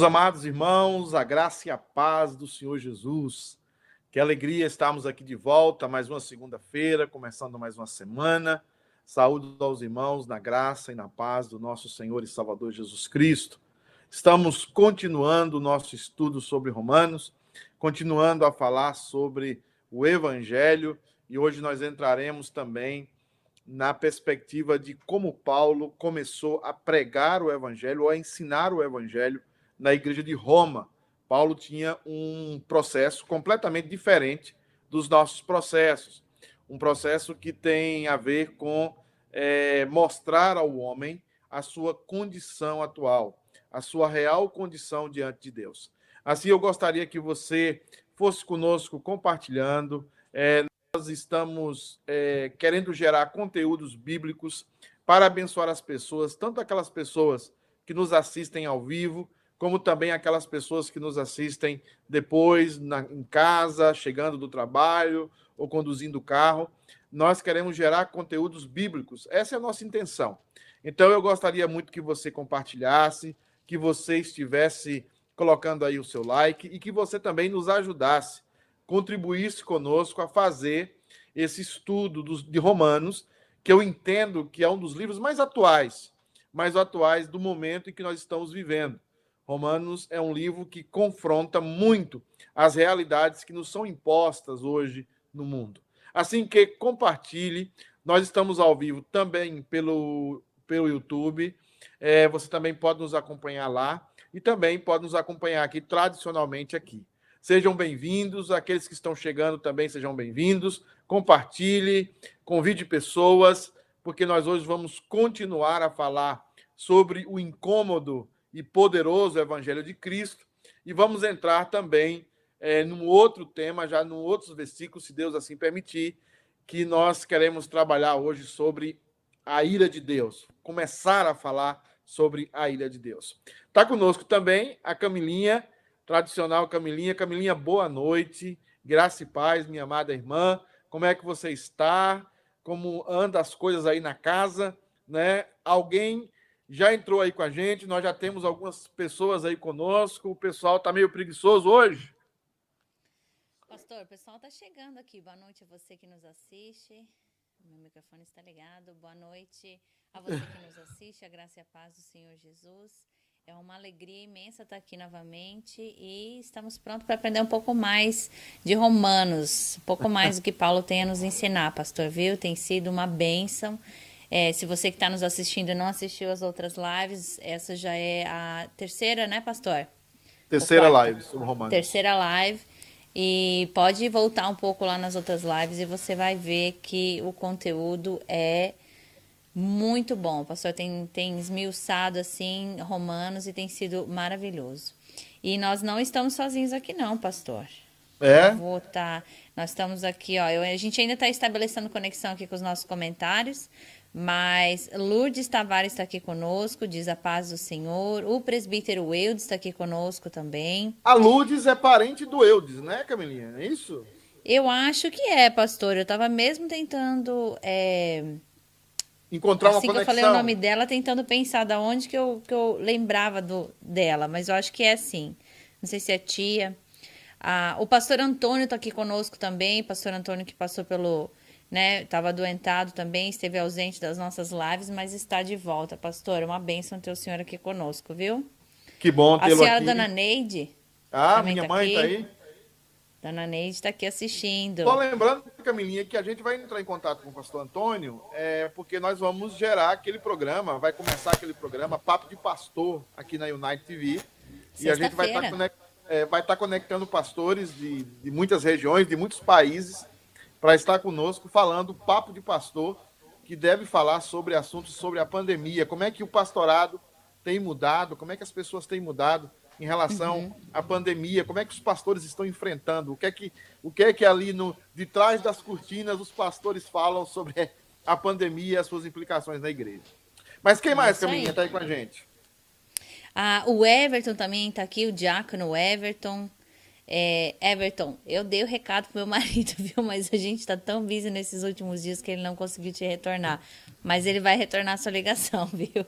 Meus amados irmãos, a graça e a paz do Senhor Jesus. Que alegria estarmos aqui de volta, mais uma segunda-feira, começando mais uma semana. Saúde aos irmãos na graça e na paz do nosso Senhor e Salvador Jesus Cristo. Estamos continuando o nosso estudo sobre Romanos, continuando a falar sobre o Evangelho, e hoje nós entraremos também na perspectiva de como Paulo começou a pregar o Evangelho, ou a ensinar o Evangelho na igreja de Roma. Paulo tinha um processo completamente diferente dos nossos processos. Um processo que tem a ver com é, mostrar ao homem a sua condição atual, a sua real condição diante de Deus. Assim, eu gostaria que você fosse conosco compartilhando. É, nós estamos é, querendo gerar conteúdos bíblicos para abençoar as pessoas, tanto aquelas pessoas que nos assistem ao vivo, como também aquelas pessoas que nos assistem depois na, em casa, chegando do trabalho ou conduzindo o carro. Nós queremos gerar conteúdos bíblicos. Essa é a nossa intenção. Então eu gostaria muito que você compartilhasse, que você estivesse colocando aí o seu like e que você também nos ajudasse, contribuísse conosco a fazer esse estudo dos, de Romanos, que eu entendo que é um dos livros mais atuais, mais atuais do momento em que nós estamos vivendo. Romanos é um livro que confronta muito as realidades que nos são impostas hoje no mundo. Assim que compartilhe, nós estamos ao vivo também pelo, pelo YouTube. É, você também pode nos acompanhar lá e também pode nos acompanhar aqui tradicionalmente aqui. Sejam bem-vindos, aqueles que estão chegando também sejam bem-vindos. Compartilhe, convide pessoas, porque nós hoje vamos continuar a falar sobre o incômodo e poderoso Evangelho de Cristo. E vamos entrar também é, num outro tema, já num outros versículos, se Deus assim permitir, que nós queremos trabalhar hoje sobre a ira de Deus. Começar a falar sobre a ira de Deus. Está conosco também a Camilinha, tradicional Camilinha. Camilinha, boa noite. Graça e paz, minha amada irmã. Como é que você está? Como anda as coisas aí na casa? Né? Alguém já entrou aí com a gente, nós já temos algumas pessoas aí conosco. O pessoal está meio preguiçoso hoje. Pastor, o pessoal está chegando aqui. Boa noite a você que nos assiste. Meu microfone está ligado. Boa noite a você que nos assiste. A graça e a paz do Senhor Jesus. É uma alegria imensa estar aqui novamente e estamos prontos para aprender um pouco mais de Romanos, um pouco mais do que Paulo tem a nos ensinar, pastor, viu? Tem sido uma bênção. É, se você que está nos assistindo não assistiu as outras lives, essa já é a terceira, né, pastor? Terceira live sobre Romanos. Terceira live. E pode voltar um pouco lá nas outras lives e você vai ver que o conteúdo é muito bom. O pastor tem, tem esmiuçado assim Romanos e tem sido maravilhoso. E nós não estamos sozinhos aqui, não, pastor. É? Vou tá, nós estamos aqui, ó. Eu, a gente ainda está estabelecendo conexão aqui com os nossos comentários. Mas Lourdes Tavares está aqui conosco, diz a paz do Senhor. O presbítero Eudes está aqui conosco também. A Lourdes é parente do Eudes, né, Camilinha? É isso? Eu acho que é, pastor. Eu estava mesmo tentando. É... Encontrar uma assim conexão. que eu falei o nome dela, tentando pensar da onde que eu, que eu lembrava do, dela, mas eu acho que é assim. Não sei se é tia. Ah, o pastor Antônio está aqui conosco também. Pastor Antônio que passou pelo né? Estava adoentado também, esteve ausente das nossas lives, mas está de volta. Pastor, uma bênção ter o senhor aqui conosco, viu? Que bom tê-lo aqui. A senhora Dona Neide. Ah, minha tá mãe está aí. Dona Neide está aqui assistindo. Só lembrando, Camilinha, que a gente vai entrar em contato com o pastor Antônio, é, porque nós vamos gerar aquele programa, vai começar aquele programa, Papo de Pastor, aqui na United TV. E a gente vai estar tá conect, é, tá conectando pastores de, de muitas regiões, de muitos países, para estar conosco falando papo de pastor, que deve falar sobre assuntos sobre a pandemia, como é que o pastorado tem mudado, como é que as pessoas têm mudado em relação uhum. à pandemia, como é que os pastores estão enfrentando, o que é que, o que, é que ali no, de trás das cortinas os pastores falam sobre a pandemia e as suas implicações na igreja. Mas quem mais, Caminha, está aí com a gente? Ah, o Everton também está aqui, o diácono Everton. É, Everton, eu dei o recado pro meu marido, viu? Mas a gente tá tão busy nesses últimos dias que ele não conseguiu te retornar. Mas ele vai retornar a sua ligação, viu?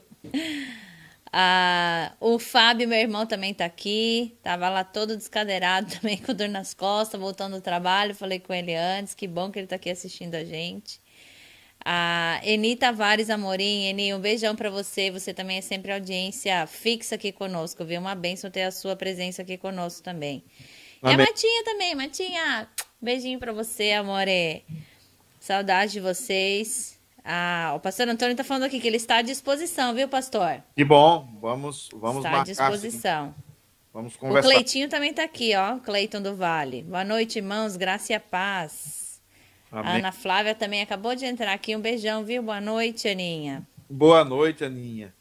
Ah, o Fábio, meu irmão, também tá aqui. Tava lá todo descadeirado também, com dor nas costas, voltando do trabalho. Falei com ele antes. Que bom que ele tá aqui assistindo a gente. A Eni Tavares Amorim, Eni, um beijão para você. Você também é sempre audiência fixa aqui conosco, viu? Uma benção ter a sua presença aqui conosco também. E a Matinha também, Matinha, beijinho para você, amore. Saudade de vocês. Ah, o pastor Antônio está falando aqui que ele está à disposição, viu, pastor? Que bom, vamos, vamos Está à disposição. Sim. Vamos conversar. O Cleitinho também está aqui, ó, Cleiton do Vale. Boa noite, irmãos, graça e a paz. Amém. A Ana Flávia também acabou de entrar aqui, um beijão, viu? Boa noite, Aninha. Boa noite, Aninha.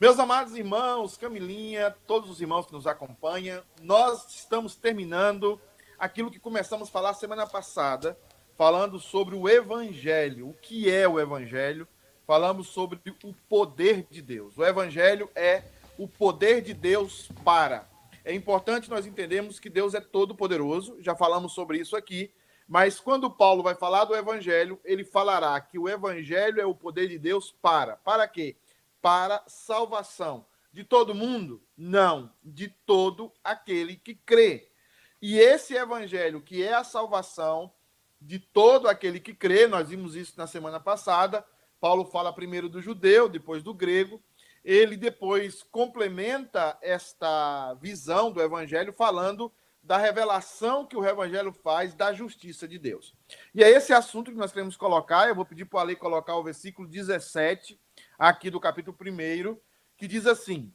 Meus amados irmãos, Camilinha, todos os irmãos que nos acompanham, nós estamos terminando aquilo que começamos a falar semana passada, falando sobre o Evangelho. O que é o Evangelho? Falamos sobre o poder de Deus. O Evangelho é o poder de Deus para. É importante nós entendermos que Deus é todo-poderoso, já falamos sobre isso aqui, mas quando Paulo vai falar do Evangelho, ele falará que o Evangelho é o poder de Deus para. Para quê? Para salvação. De todo mundo? Não, de todo aquele que crê. E esse Evangelho, que é a salvação, de todo aquele que crê, nós vimos isso na semana passada. Paulo fala primeiro do judeu, depois do grego. Ele depois complementa esta visão do evangelho falando da revelação que o evangelho faz da justiça de Deus. E é esse assunto que nós queremos colocar. Eu vou pedir para a lei colocar o versículo 17 aqui do capítulo 1, que diz assim: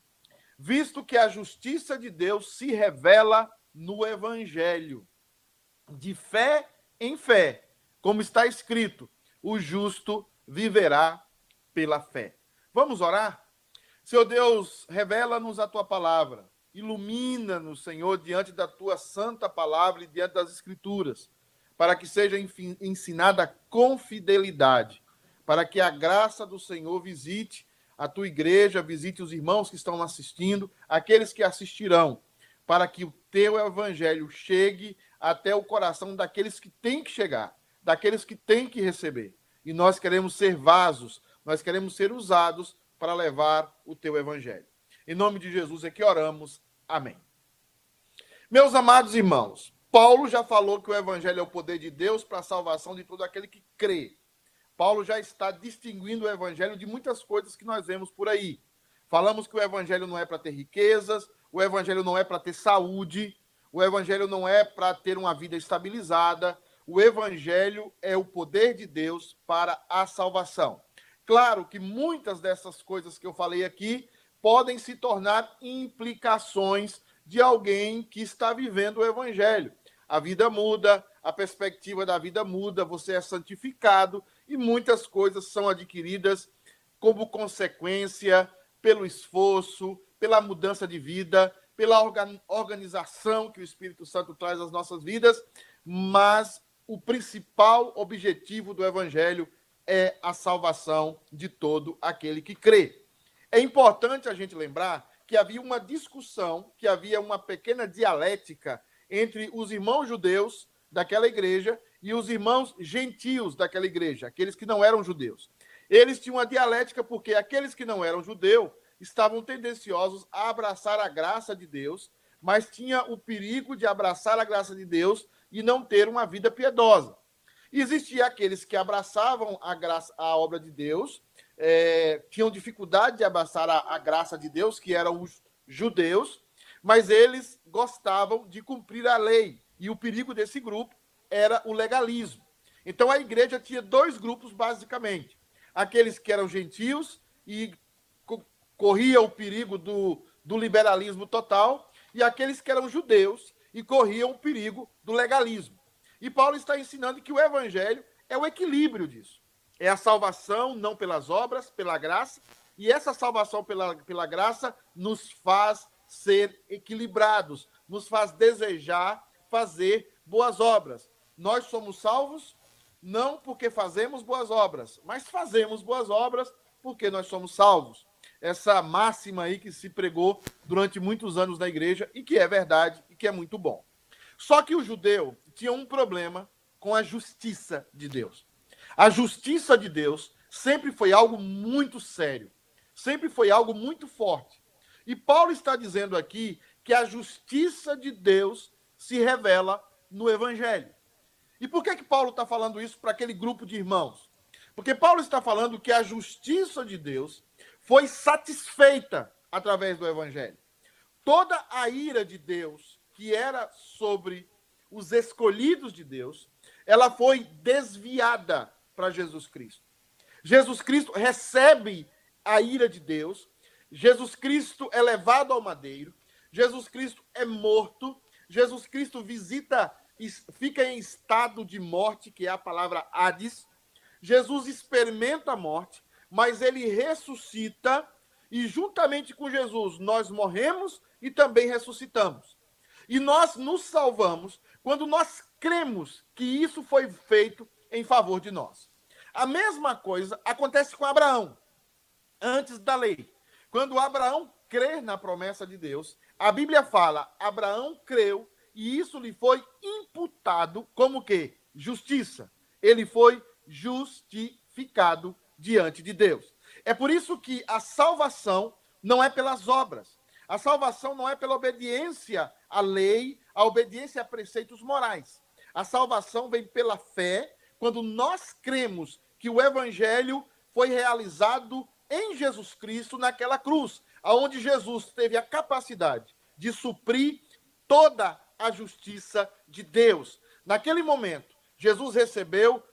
Visto que a justiça de Deus se revela no evangelho, de fé em fé, como está escrito: o justo viverá pela fé. Vamos orar? Seu Deus, revela-nos a tua palavra. Ilumina-nos, Senhor, diante da tua santa palavra e diante das Escrituras, para que seja ensinada com fidelidade, para que a graça do Senhor visite a tua igreja, visite os irmãos que estão assistindo, aqueles que assistirão, para que o teu evangelho chegue até o coração daqueles que têm que chegar, daqueles que têm que receber. E nós queremos ser vasos, nós queremos ser usados para levar o teu evangelho. Em nome de Jesus é que oramos. Amém. Meus amados irmãos, Paulo já falou que o evangelho é o poder de Deus para a salvação de todo aquele que crê. Paulo já está distinguindo o evangelho de muitas coisas que nós vemos por aí. Falamos que o evangelho não é para ter riquezas, o evangelho não é para ter saúde, o evangelho não é para ter uma vida estabilizada. O evangelho é o poder de Deus para a salvação. Claro que muitas dessas coisas que eu falei aqui podem se tornar implicações de alguém que está vivendo o evangelho. A vida muda, a perspectiva da vida muda, você é santificado e muitas coisas são adquiridas como consequência pelo esforço, pela mudança de vida, pela organização que o Espírito Santo traz às nossas vidas, mas o principal objetivo do Evangelho é a salvação de todo aquele que crê. É importante a gente lembrar que havia uma discussão, que havia uma pequena dialética entre os irmãos judeus daquela igreja e os irmãos gentios daquela igreja, aqueles que não eram judeus. Eles tinham uma dialética porque aqueles que não eram judeus estavam tendenciosos a abraçar a graça de Deus, mas tinha o perigo de abraçar a graça de Deus e não ter uma vida piedosa. Existia aqueles que abraçavam a graça, a obra de Deus, é, tinham dificuldade de abraçar a, a graça de Deus, que eram os judeus, mas eles gostavam de cumprir a lei. E o perigo desse grupo era o legalismo. Então a igreja tinha dois grupos, basicamente: aqueles que eram gentios e corria o perigo do, do liberalismo total, e aqueles que eram judeus e corriam o perigo do legalismo. E Paulo está ensinando que o evangelho é o equilíbrio disso. É a salvação não pelas obras, pela graça, e essa salvação pela, pela graça nos faz ser equilibrados, nos faz desejar fazer boas obras. Nós somos salvos não porque fazemos boas obras, mas fazemos boas obras porque nós somos salvos essa máxima aí que se pregou durante muitos anos na igreja e que é verdade e que é muito bom. Só que o judeu tinha um problema com a justiça de Deus. A justiça de Deus sempre foi algo muito sério, sempre foi algo muito forte. E Paulo está dizendo aqui que a justiça de Deus se revela no Evangelho. E por que, que Paulo está falando isso para aquele grupo de irmãos? Porque Paulo está falando que a justiça de Deus foi satisfeita através do Evangelho. Toda a ira de Deus que era sobre os escolhidos de Deus, ela foi desviada para Jesus Cristo. Jesus Cristo recebe a ira de Deus, Jesus Cristo é levado ao madeiro, Jesus Cristo é morto, Jesus Cristo visita, fica em estado de morte, que é a palavra Hades. Jesus experimenta a morte, mas ele ressuscita e juntamente com Jesus nós morremos e também ressuscitamos. E nós nos salvamos quando nós cremos que isso foi feito em favor de nós. A mesma coisa acontece com Abraão, antes da lei. Quando Abraão crê na promessa de Deus, a Bíblia fala: Abraão creu e isso lhe foi imputado como que? Justiça. Ele foi justificado diante de Deus. É por isso que a salvação não é pelas obras. A salvação não é pela obediência à lei, a obediência a preceitos morais. A salvação vem pela fé, quando nós cremos que o evangelho foi realizado em Jesus Cristo naquela cruz, aonde Jesus teve a capacidade de suprir toda a justiça de Deus. Naquele momento, Jesus recebeu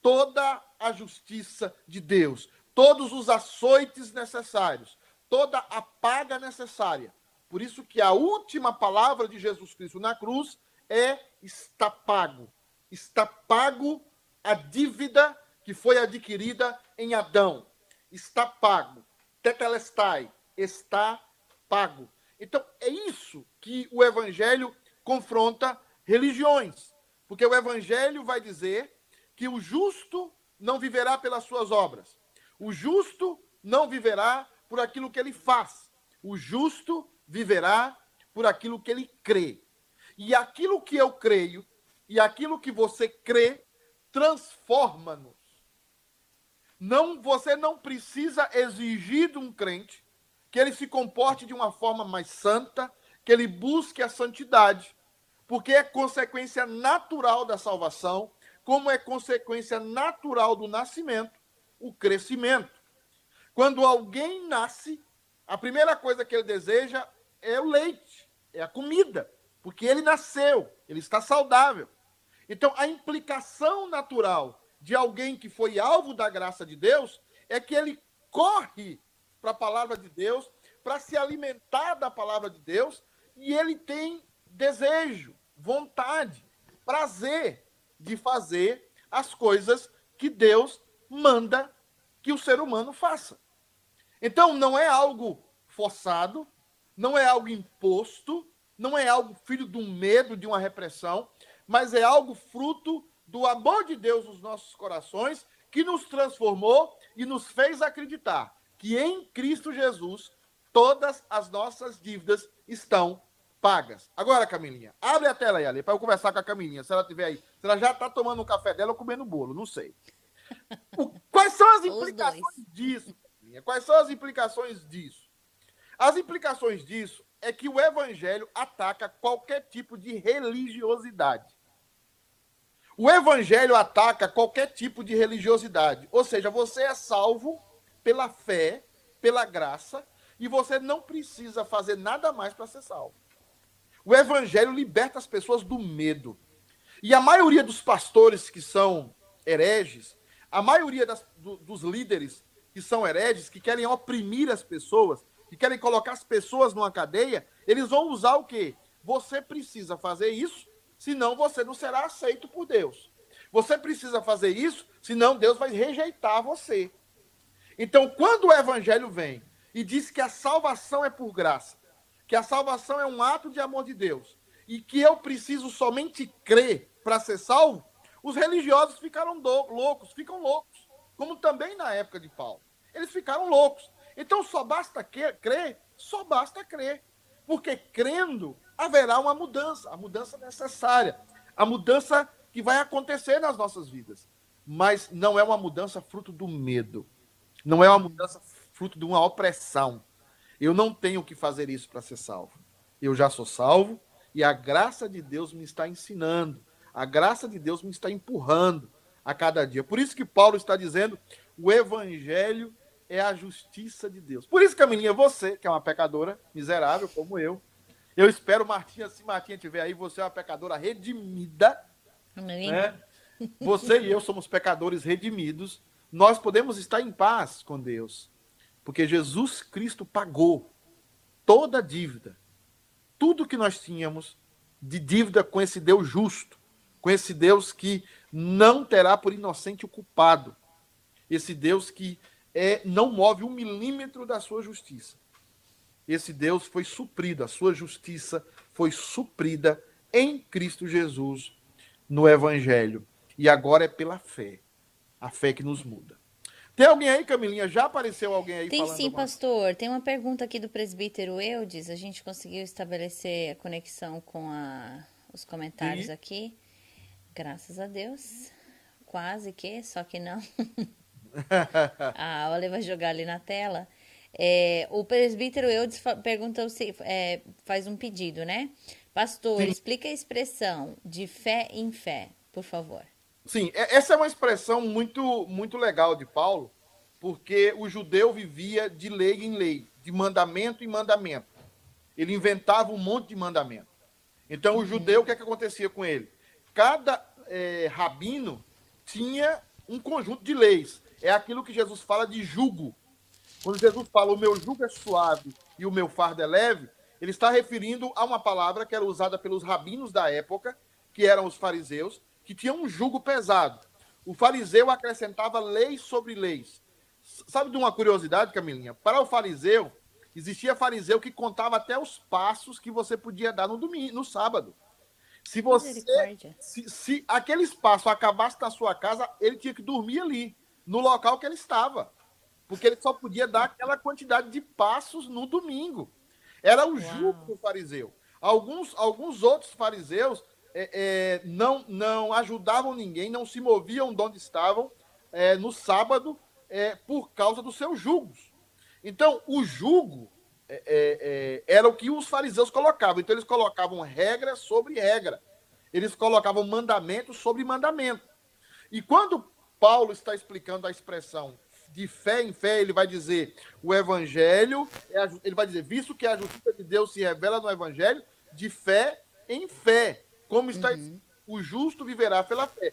toda a justiça de Deus, todos os açoites necessários, toda a paga necessária. Por isso que a última palavra de Jesus Cristo na cruz é está pago. Está pago a dívida que foi adquirida em Adão está pago. Tetelestai, está pago. Então, é isso que o evangelho confronta religiões. Porque o evangelho vai dizer que o justo não viverá pelas suas obras. O justo não viverá por aquilo que ele faz. O justo viverá por aquilo que ele crê. E aquilo que eu creio e aquilo que você crê transforma-nos. Não, você não precisa exigir de um crente que ele se comporte de uma forma mais santa, que ele busque a santidade, porque é consequência natural da salvação, como é consequência natural do nascimento, o crescimento. Quando alguém nasce, a primeira coisa que ele deseja é o leite, é a comida, porque ele nasceu, ele está saudável. Então, a implicação natural de alguém que foi alvo da graça de Deus é que ele corre para a palavra de Deus, para se alimentar da palavra de Deus, e ele tem desejo, vontade, prazer de fazer as coisas que Deus manda que o ser humano faça. Então, não é algo forçado, não é algo imposto, não é algo filho um medo, de uma repressão, mas é algo fruto do amor de Deus nos nossos corações, que nos transformou e nos fez acreditar que em Cristo Jesus todas as nossas dívidas estão pagas. Agora, Camilinha, abre a tela aí, ali, para eu conversar com a Camilinha. Se ela tiver aí, se ela já está tomando o café dela ou comendo bolo, não sei. O, quais são as implicações disso? Camilinha? Quais são as implicações disso? As implicações disso é que o evangelho ataca qualquer tipo de religiosidade. O evangelho ataca qualquer tipo de religiosidade. Ou seja, você é salvo pela fé, pela graça, e você não precisa fazer nada mais para ser salvo. O evangelho liberta as pessoas do medo. E a maioria dos pastores que são hereges, a maioria das, do, dos líderes que são hereges, que querem oprimir as pessoas, que querem colocar as pessoas numa cadeia, eles vão usar o quê? Você precisa fazer isso senão você não será aceito por Deus. Você precisa fazer isso, senão Deus vai rejeitar você. Então, quando o evangelho vem e diz que a salvação é por graça, que a salvação é um ato de amor de Deus, e que eu preciso somente crer para ser salvo, os religiosos ficaram loucos, ficam loucos, como também na época de Paulo. Eles ficaram loucos. Então, só basta crer, só basta crer. Porque crendo, haverá uma mudança, a mudança necessária, a mudança que vai acontecer nas nossas vidas. Mas não é uma mudança fruto do medo. Não é uma mudança fruto de uma opressão. Eu não tenho que fazer isso para ser salvo. Eu já sou salvo e a graça de Deus me está ensinando, a graça de Deus me está empurrando a cada dia. Por isso que Paulo está dizendo: o evangelho é a justiça de Deus. Por isso, Camilinha, você, que é uma pecadora miserável como eu, eu espero, Martinha, se Martinha tiver aí, você é uma pecadora redimida. Amém. Né? Você e eu somos pecadores redimidos. Nós podemos estar em paz com Deus, porque Jesus Cristo pagou toda a dívida, tudo que nós tínhamos de dívida com esse Deus justo, com esse Deus que não terá por inocente o culpado, esse Deus que é, não move um milímetro da sua justiça. Esse Deus foi suprido, a sua justiça foi suprida em Cristo Jesus no Evangelho. E agora é pela fé. A fé que nos muda. Tem alguém aí, Camilinha? Já apareceu alguém aí? Tem sim, pastor. Tem uma pergunta aqui do presbítero Eudes. A gente conseguiu estabelecer a conexão com a, os comentários aqui. Graças a Deus. Quase que, só que não. a Olha vai jogar ali na tela. É, o presbítero Eudes perguntou se é, faz um pedido, né? Pastor, Sim. explica a expressão de fé em fé, por favor. Sim, essa é uma expressão muito, muito legal de Paulo, porque o judeu vivia de lei em lei, de mandamento em mandamento. Ele inventava um monte de mandamento. Então, o uhum. judeu, o que, é que acontecia com ele? Cada é, rabino tinha um conjunto de leis. É aquilo que Jesus fala de jugo. Quando Jesus fala o meu jugo é suave e o meu fardo é leve, ele está referindo a uma palavra que era usada pelos rabinos da época, que eram os fariseus, que tinham um jugo pesado. O fariseu acrescentava leis sobre leis. Sabe de uma curiosidade, Camilinha? Para o fariseu, existia fariseu que contava até os passos que você podia dar no domingo, no sábado. Se você se, se aquele espaço acabasse na sua casa, ele tinha que dormir ali, no local que ele estava porque ele só podia dar aquela quantidade de passos no domingo. Era o jugo do fariseu. Alguns, alguns outros fariseus é, é, não, não ajudavam ninguém, não se moviam de onde estavam é, no sábado é, por causa dos seus jugos. Então, o jugo era o que os fariseus colocavam. Então, eles colocavam regra sobre regra. Eles colocavam mandamento sobre mandamento. E quando Paulo está explicando a expressão de fé em fé, ele vai dizer o evangelho, ele vai dizer, visto que a justiça de Deus se revela no evangelho, de fé em fé. Como está uhum. o justo viverá pela fé.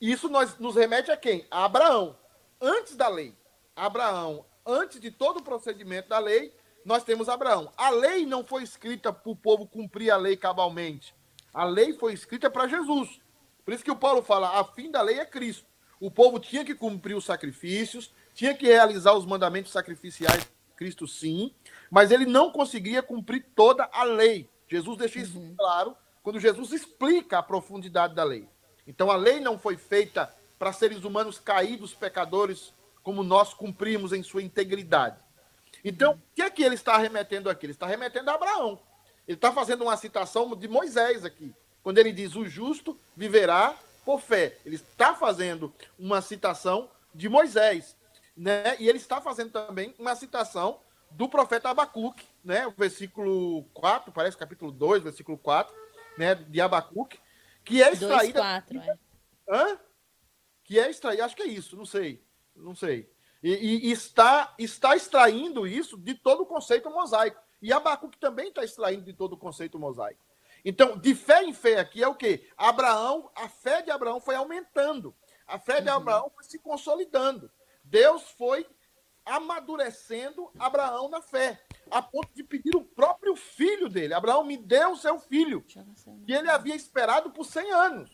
Isso nós, nos remete a quem? A Abraão, antes da lei. Abraão, antes de todo o procedimento da lei, nós temos Abraão. A lei não foi escrita para o povo cumprir a lei cabalmente. A lei foi escrita para Jesus. Por isso que o Paulo fala, a fim da lei é Cristo. O povo tinha que cumprir os sacrifícios, tinha que realizar os mandamentos sacrificiais, Cristo sim, mas ele não conseguia cumprir toda a lei. Jesus deixa isso uhum. claro quando Jesus explica a profundidade da lei. Então a lei não foi feita para seres humanos caídos, pecadores, como nós cumprimos em sua integridade. Então, o que é que ele está remetendo aqui? Ele está remetendo a Abraão. Ele está fazendo uma citação de Moisés aqui, quando ele diz: o justo viverá por fé. Ele está fazendo uma citação de Moisés né? E ele está fazendo também uma citação do profeta Abacuque, né? O versículo 4, parece capítulo 2, versículo 4, né, de Abacuque, que é extraída 2, 4, é. Hã? Que é extraída, acho que é isso, não sei. Não sei. E, e, está está extraindo isso de todo o conceito mosaico. E Abacuque também está extraindo de todo o conceito mosaico. Então, de fé em fé aqui é o quê? Abraão, a fé de Abraão foi aumentando. A fé de uhum. Abraão foi se consolidando. Deus foi amadurecendo Abraão na fé, a ponto de pedir o próprio filho dele. Abraão me deu o seu filho, que ele havia esperado por 100 anos,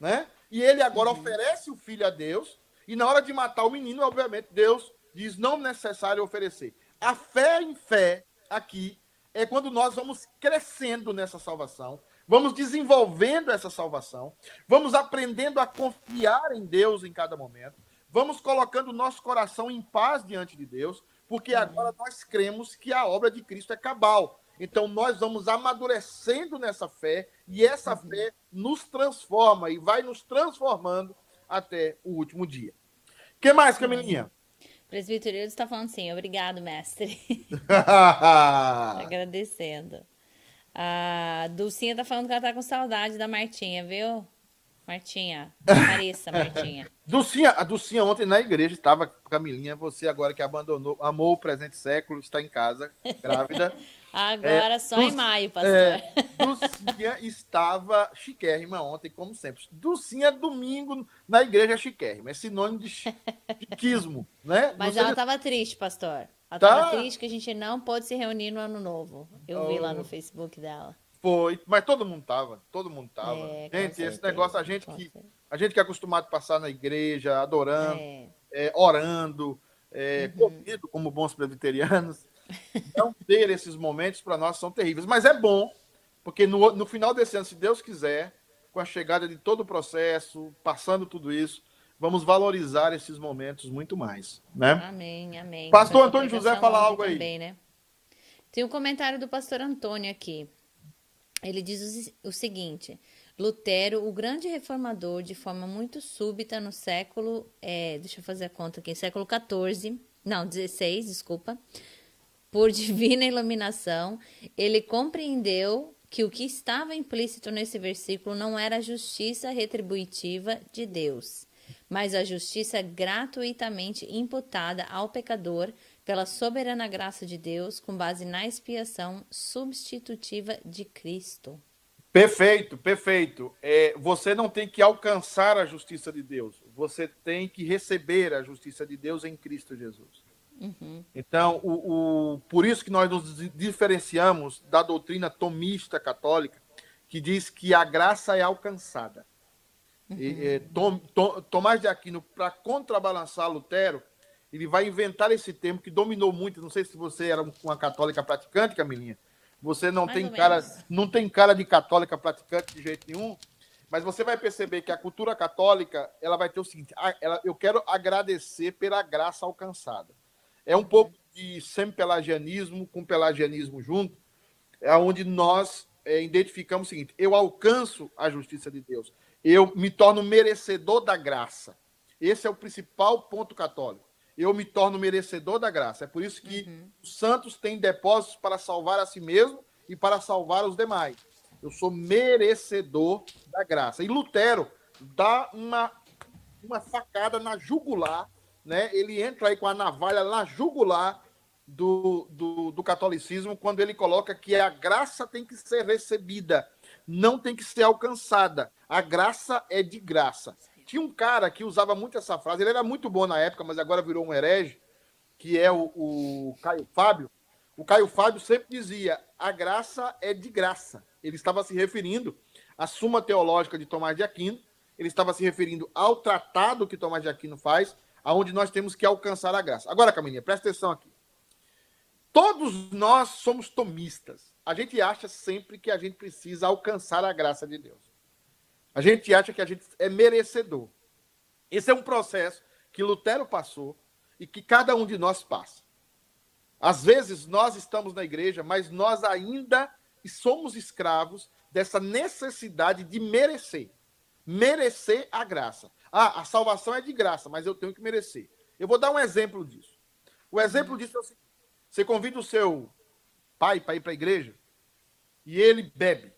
né? E ele agora uhum. oferece o filho a Deus, e na hora de matar o menino, obviamente, Deus diz não necessário oferecer. A fé em fé aqui é quando nós vamos crescendo nessa salvação, vamos desenvolvendo essa salvação, vamos aprendendo a confiar em Deus em cada momento Vamos colocando nosso coração em paz diante de Deus, porque agora nós cremos que a obra de Cristo é cabal. Então nós vamos amadurecendo nessa fé e essa uhum. fé nos transforma e vai nos transformando até o último dia. O que mais, Camilinha? Presbítero Eudes está falando sim, obrigado, mestre. Agradecendo. A Dulcinha está falando que ela está com saudade da Martinha, viu? Martinha, Marissa, Martinha. Dulcinha, a Dulcinha ontem na igreja estava com Camilinha, você agora que abandonou, amou o presente século, está em casa, grávida. Agora é, só em maio, pastor. É, Dulcinha estava chiquérrima ontem, como sempre. Dulcinha, domingo, na igreja chiquérrima. É sinônimo de chiquismo, né? Mas ela estava triste, pastor. Ela estava tá... triste que a gente não pôde se reunir no ano novo. Eu oh. vi lá no oh. Facebook dela. Foi, mas todo mundo tava, todo mundo tava. É, gente, esse negócio, a gente que a gente que é acostumado a passar na igreja, adorando, é. É, orando, é, uhum. comido como bons presbiterianos, não ter esses momentos para nós são terríveis. Mas é bom, porque no, no final desse ano, se Deus quiser, com a chegada de todo o processo, passando tudo isso, vamos valorizar esses momentos muito mais, né? Amém, amém. Pastor Antônio José fala algo aí. Também, né? Tem um comentário do pastor Antônio aqui. Ele diz o, seguinte: Lutero, o grande reformador, de forma muito súbita no século, é, deixa eu fazer a conta aqui, século XIV, não, 16, desculpa, por divina iluminação, ele compreendeu que o que estava implícito nesse versículo não era a justiça retributiva de Deus, mas a justiça gratuitamente imputada ao pecador pela soberana graça de Deus, com base na expiação substitutiva de Cristo. Perfeito, perfeito. É, você não tem que alcançar a justiça de Deus, você tem que receber a justiça de Deus em Cristo Jesus. Uhum. Então, o, o, por isso que nós nos diferenciamos da doutrina tomista católica, que diz que a graça é alcançada. Uhum. E, é, Tom, Tom, Tomás de Aquino, para contrabalançar Lutero, ele vai inventar esse termo que dominou muito. Não sei se você era uma católica praticante, Camilinha. Você não Mais tem cara, não tem cara de católica praticante de jeito nenhum. Mas você vai perceber que a cultura católica ela vai ter o seguinte: ela, eu quero agradecer pela graça alcançada. É um pouco de semi-pelagianismo com pelagianismo junto, é onde nós é, identificamos o seguinte: eu alcanço a justiça de Deus, eu me torno merecedor da graça. Esse é o principal ponto católico. Eu me torno merecedor da graça. É por isso que uhum. os santos têm depósitos para salvar a si mesmo e para salvar os demais. Eu sou merecedor da graça. E Lutero dá uma, uma facada na jugular né, ele entra aí com a navalha na jugular do, do, do, catolicismo quando ele coloca que a graça tem que ser recebida, não tem que ser alcançada. A graça é de graça. Tinha um cara que usava muito essa frase, ele era muito bom na época, mas agora virou um herege, que é o, o Caio Fábio. O Caio Fábio sempre dizia: a graça é de graça. Ele estava se referindo à Suma Teológica de Tomás de Aquino, ele estava se referindo ao tratado que Tomás de Aquino faz, aonde nós temos que alcançar a graça. Agora, Camilinha, presta atenção aqui. Todos nós somos tomistas. A gente acha sempre que a gente precisa alcançar a graça de Deus. A gente acha que a gente é merecedor. Esse é um processo que Lutero passou e que cada um de nós passa. Às vezes nós estamos na igreja, mas nós ainda somos escravos dessa necessidade de merecer. Merecer a graça. Ah, a salvação é de graça, mas eu tenho que merecer. Eu vou dar um exemplo disso. O exemplo disso é o seguinte: você convida o seu pai para ir para a igreja e ele bebe.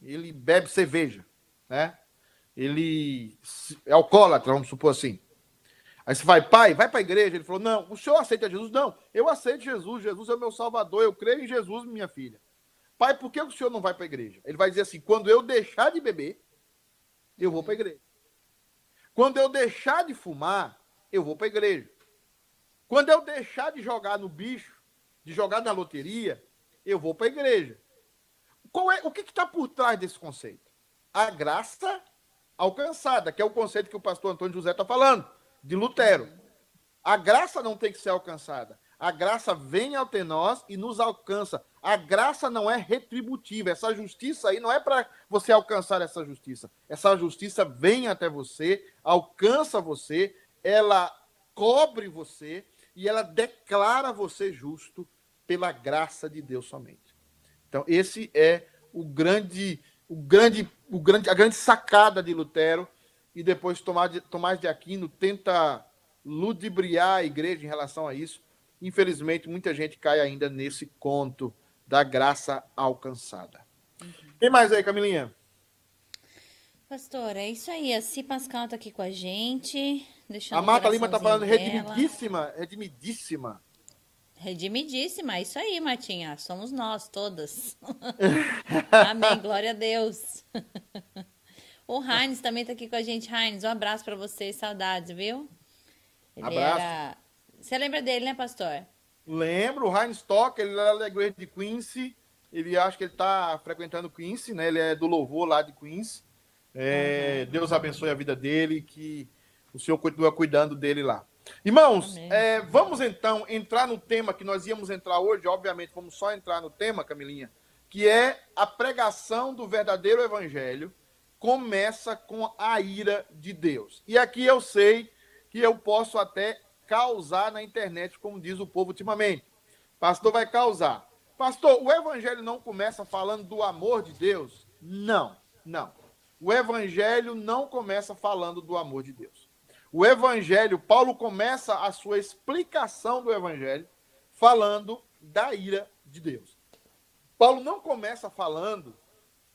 Ele bebe cerveja, né? Ele é alcoólatra, vamos supor assim. Aí você vai, pai, vai para a igreja. Ele falou: Não, o senhor aceita Jesus? Não, eu aceito Jesus. Jesus é o meu salvador. Eu creio em Jesus, minha filha. Pai, por que o senhor não vai para a igreja? Ele vai dizer assim: Quando eu deixar de beber, eu vou para a igreja. Quando eu deixar de fumar, eu vou para a igreja. Quando eu deixar de jogar no bicho, de jogar na loteria, eu vou para a igreja. Qual é, o que está por trás desse conceito? A graça alcançada, que é o conceito que o pastor Antônio José está falando, de Lutero. A graça não tem que ser alcançada. A graça vem até nós e nos alcança. A graça não é retributiva. Essa justiça aí não é para você alcançar essa justiça. Essa justiça vem até você, alcança você, ela cobre você e ela declara você justo pela graça de Deus somente. Então, esse é o grande, o grande, o grande, a grande sacada de Lutero e depois Tomás de, Tomás de Aquino tenta ludibriar a igreja em relação a isso. Infelizmente, muita gente cai ainda nesse conto da graça alcançada. Uhum. Tem mais aí, Camilinha? Pastor, é isso aí. A Si Pascal está aqui com a gente. a Marta Lima está falando dela. redimidíssima, redimidíssima. Redimidíssima, é isso aí, Martinha. Somos nós, todas. Amém, glória a Deus. o Heinz também está aqui com a gente. Heinz, um abraço para você, saudades, viu? Ele abraço. Era... Você lembra dele, né, pastor? Lembro, o Heinz Stock, ele era da igreja de Quincy. Ele acha que ele está frequentando Quincy, né? Ele é do louvor lá de Quincy. É, uhum. Deus abençoe a vida dele, que o Senhor continue cuidando dele lá. Irmãos, é, vamos então entrar no tema que nós íamos entrar hoje. Obviamente, vamos só entrar no tema, Camilinha, que é a pregação do verdadeiro evangelho começa com a ira de Deus. E aqui eu sei que eu posso até causar na internet, como diz o povo ultimamente. Pastor vai causar. Pastor, o evangelho não começa falando do amor de Deus? Não, não. O evangelho não começa falando do amor de Deus. O evangelho, Paulo começa a sua explicação do evangelho falando da ira de Deus. Paulo não começa falando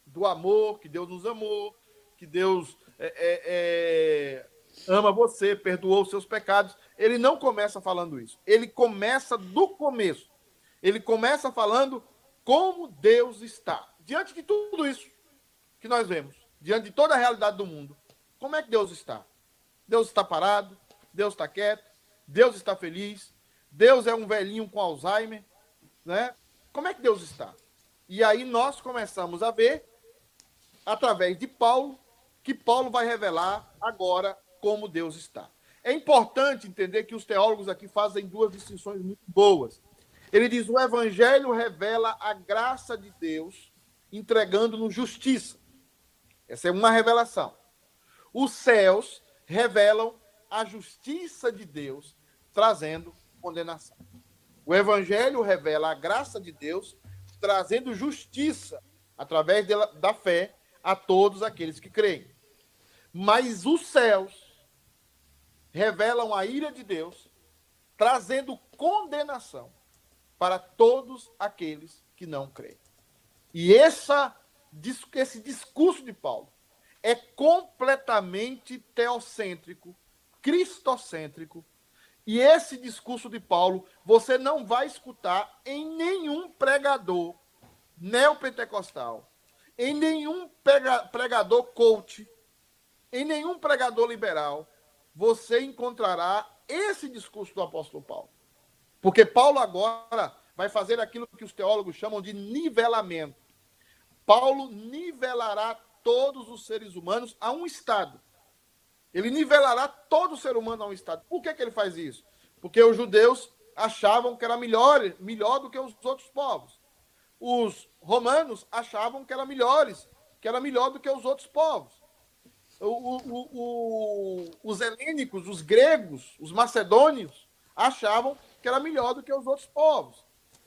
do amor, que Deus nos amou, que Deus é, é, é, ama você, perdoou os seus pecados. Ele não começa falando isso. Ele começa do começo. Ele começa falando como Deus está. Diante de tudo isso que nós vemos, diante de toda a realidade do mundo, como é que Deus está? Deus está parado, Deus está quieto, Deus está feliz, Deus é um velhinho com Alzheimer, né? Como é que Deus está? E aí nós começamos a ver, através de Paulo, que Paulo vai revelar agora como Deus está. É importante entender que os teólogos aqui fazem duas distinções muito boas. Ele diz: o evangelho revela a graça de Deus, entregando-nos justiça. Essa é uma revelação. Os céus revelam a justiça de Deus, trazendo condenação. O Evangelho revela a graça de Deus, trazendo justiça, através da fé, a todos aqueles que creem. Mas os céus revelam a ira de Deus, trazendo condenação para todos aqueles que não creem. E essa, esse discurso de Paulo é completamente teocêntrico, cristocêntrico. E esse discurso de Paulo você não vai escutar em nenhum pregador neopentecostal, em nenhum pregador coach, em nenhum pregador liberal, você encontrará esse discurso do apóstolo Paulo. Porque Paulo agora vai fazer aquilo que os teólogos chamam de nivelamento. Paulo nivelará todos os seres humanos a um estado. Ele nivelará todo ser humano a um estado. Por que, que ele faz isso? Porque os judeus achavam que era melhor, melhor do que os outros povos. Os romanos achavam que eram melhores, que era melhor do que os outros povos. O, o, o, os helênicos, os gregos, os macedônios achavam que era melhor do que os outros povos.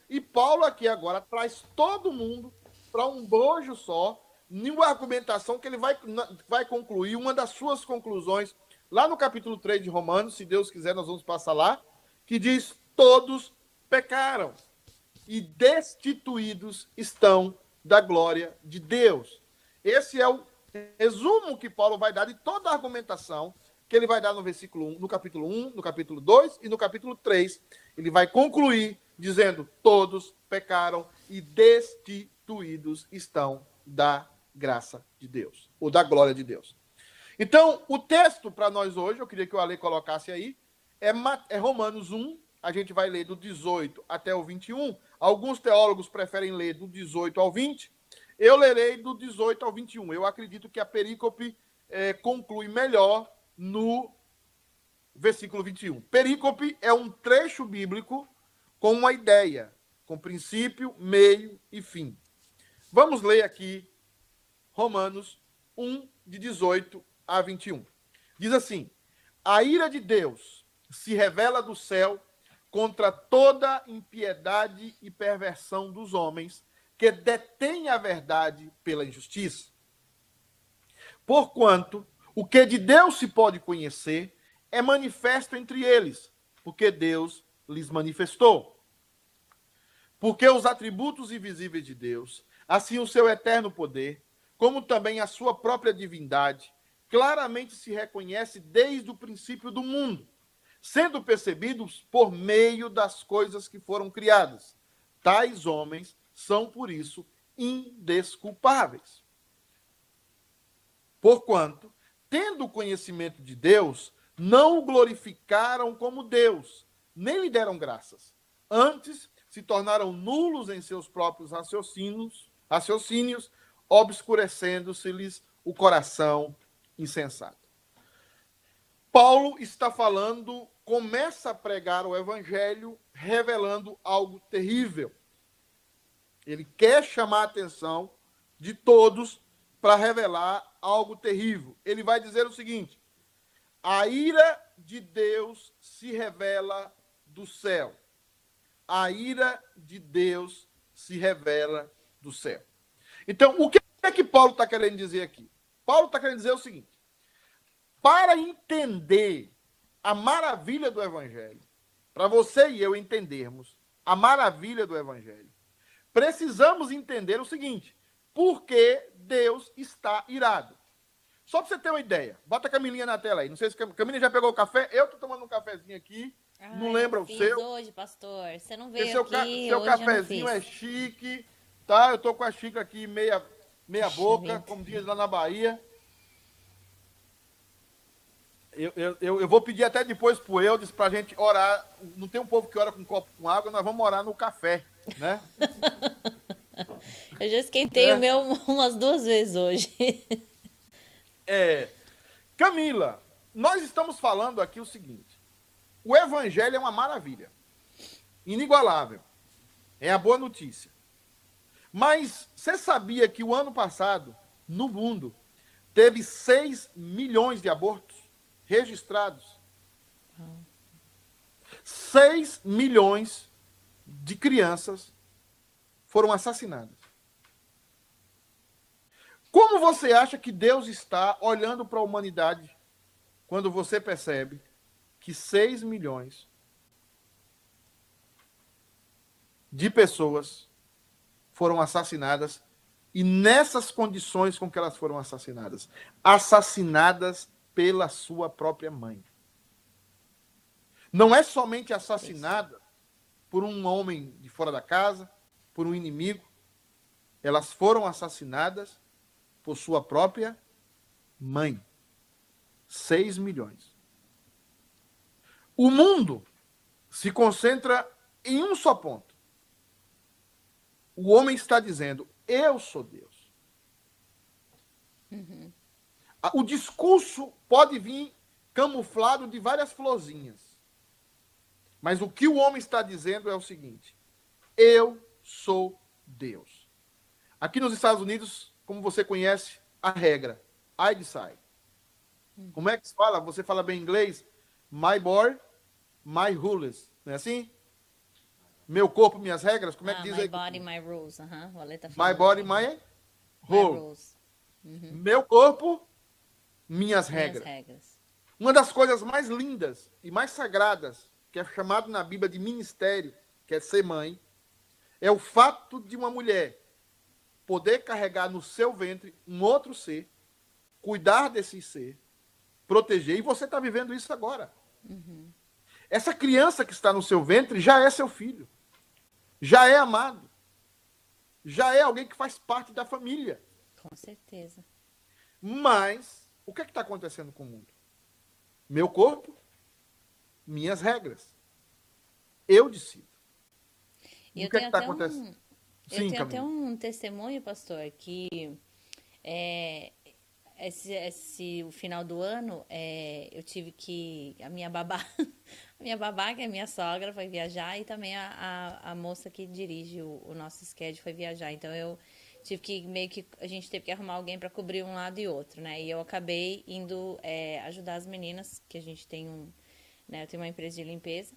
E Paulo aqui agora traz todo mundo para um bojo só, nenhuma argumentação que ele vai, vai concluir, uma das suas conclusões, lá no capítulo 3 de Romanos, se Deus quiser, nós vamos passar lá, que diz: todos pecaram e destituídos estão da glória de Deus. Esse é o resumo que Paulo vai dar de toda a argumentação que ele vai dar no versículo 1, no capítulo 1, no capítulo 2 e no capítulo 3. Ele vai concluir dizendo: todos pecaram e destituídos estão da graça de Deus, ou da glória de Deus. Então, o texto para nós hoje, eu queria que o Ale colocasse aí, é, é Romanos 1, a gente vai ler do 18 até o 21. Alguns teólogos preferem ler do 18 ao 20. Eu lerei do 18 ao 21. Eu acredito que a perícope é, conclui melhor no versículo 21. Perícope é um trecho bíblico com uma ideia, com princípio, meio e fim. Vamos ler aqui Romanos 1, de 18 a 21. Diz assim: A ira de Deus se revela do céu contra toda impiedade e perversão dos homens que detêm a verdade pela injustiça. Porquanto o que de Deus se pode conhecer é manifesto entre eles, porque Deus lhes manifestou. Porque os atributos invisíveis de Deus, assim o seu eterno poder, como também a sua própria divindade, claramente se reconhece desde o princípio do mundo, sendo percebidos por meio das coisas que foram criadas. Tais homens são, por isso, indesculpáveis. Porquanto, tendo conhecimento de Deus, não o glorificaram como Deus, nem lhe deram graças. Antes, se tornaram nulos em seus próprios raciocínios, raciocínios obscurecendo-se-lhes o coração insensato. Paulo está falando, começa a pregar o evangelho revelando algo terrível. Ele quer chamar a atenção de todos para revelar algo terrível. Ele vai dizer o seguinte: a ira de Deus se revela do céu. A ira de Deus se revela do céu. Então, o que é que Paulo está querendo dizer aqui? Paulo está querendo dizer o seguinte: para entender a maravilha do Evangelho, para você e eu entendermos a maravilha do Evangelho, precisamos entender o seguinte: por que Deus está irado? Só para você ter uma ideia, bota a Camilinha na tela aí. Não sei se a Camilinha já pegou o café. Eu tô tomando um cafezinho aqui. Ai, não lembra o seu? hoje, pastor. Você não veio seu aqui. Ca seu cafezinho é chique, tá? Eu tô com a xícara aqui meia meia boca, como diz lá na Bahia. Eu, eu, eu, vou pedir até depois pro Eudes pra gente orar. Não tem um povo que ora com um copo com água, nós vamos orar no café, né? eu já esquentei é. o meu umas duas vezes hoje. é. Camila, nós estamos falando aqui o seguinte: o evangelho é uma maravilha, inigualável. É a boa notícia. Mas você sabia que o ano passado, no mundo, teve 6 milhões de abortos registrados? 6 milhões de crianças foram assassinadas. Como você acha que Deus está olhando para a humanidade quando você percebe que 6 milhões de pessoas foram assassinadas e nessas condições com que elas foram assassinadas assassinadas pela sua própria mãe. Não é somente assassinada por um homem de fora da casa, por um inimigo. Elas foram assassinadas por sua própria mãe. 6 milhões. O mundo se concentra em um só ponto o homem está dizendo: Eu sou Deus. Uhum. O discurso pode vir camuflado de várias florzinhas. Mas o que o homem está dizendo é o seguinte: Eu sou Deus. Aqui nos Estados Unidos, como você conhece, a regra: I decide. Uhum. Como é que se fala? Você fala bem inglês? My board, my rules. Não é assim? Meu corpo, minhas regras? Como é que ah, diz my aí? My body, my rules. Uhum. Tá my body, my, rules. Uhum. Meu corpo, minhas, minhas regras. regras. Uma das coisas mais lindas e mais sagradas, que é chamado na Bíblia de ministério, que é ser mãe, é o fato de uma mulher poder carregar no seu ventre um outro ser, cuidar desse ser, proteger. E você está vivendo isso agora. Uhum. Essa criança que está no seu ventre já é seu filho já é amado. Já é alguém que faz parte da família. Com certeza. Mas, o que é está acontecendo com o mundo? Meu corpo, minhas regras. Eu decido. Eu o que é está acontecendo? Um, eu Sim, tenho Camila. até um testemunho, pastor, que é, esse, esse o final do ano é, eu tive que a minha babá a minha babá que é minha sogra foi viajar e também a, a, a moça que dirige o, o nosso schedule foi viajar. Então eu tive que meio que a gente teve que arrumar alguém para cobrir um lado e outro né? E eu acabei indo é, ajudar as meninas que a gente tem um né eu tenho uma empresa de limpeza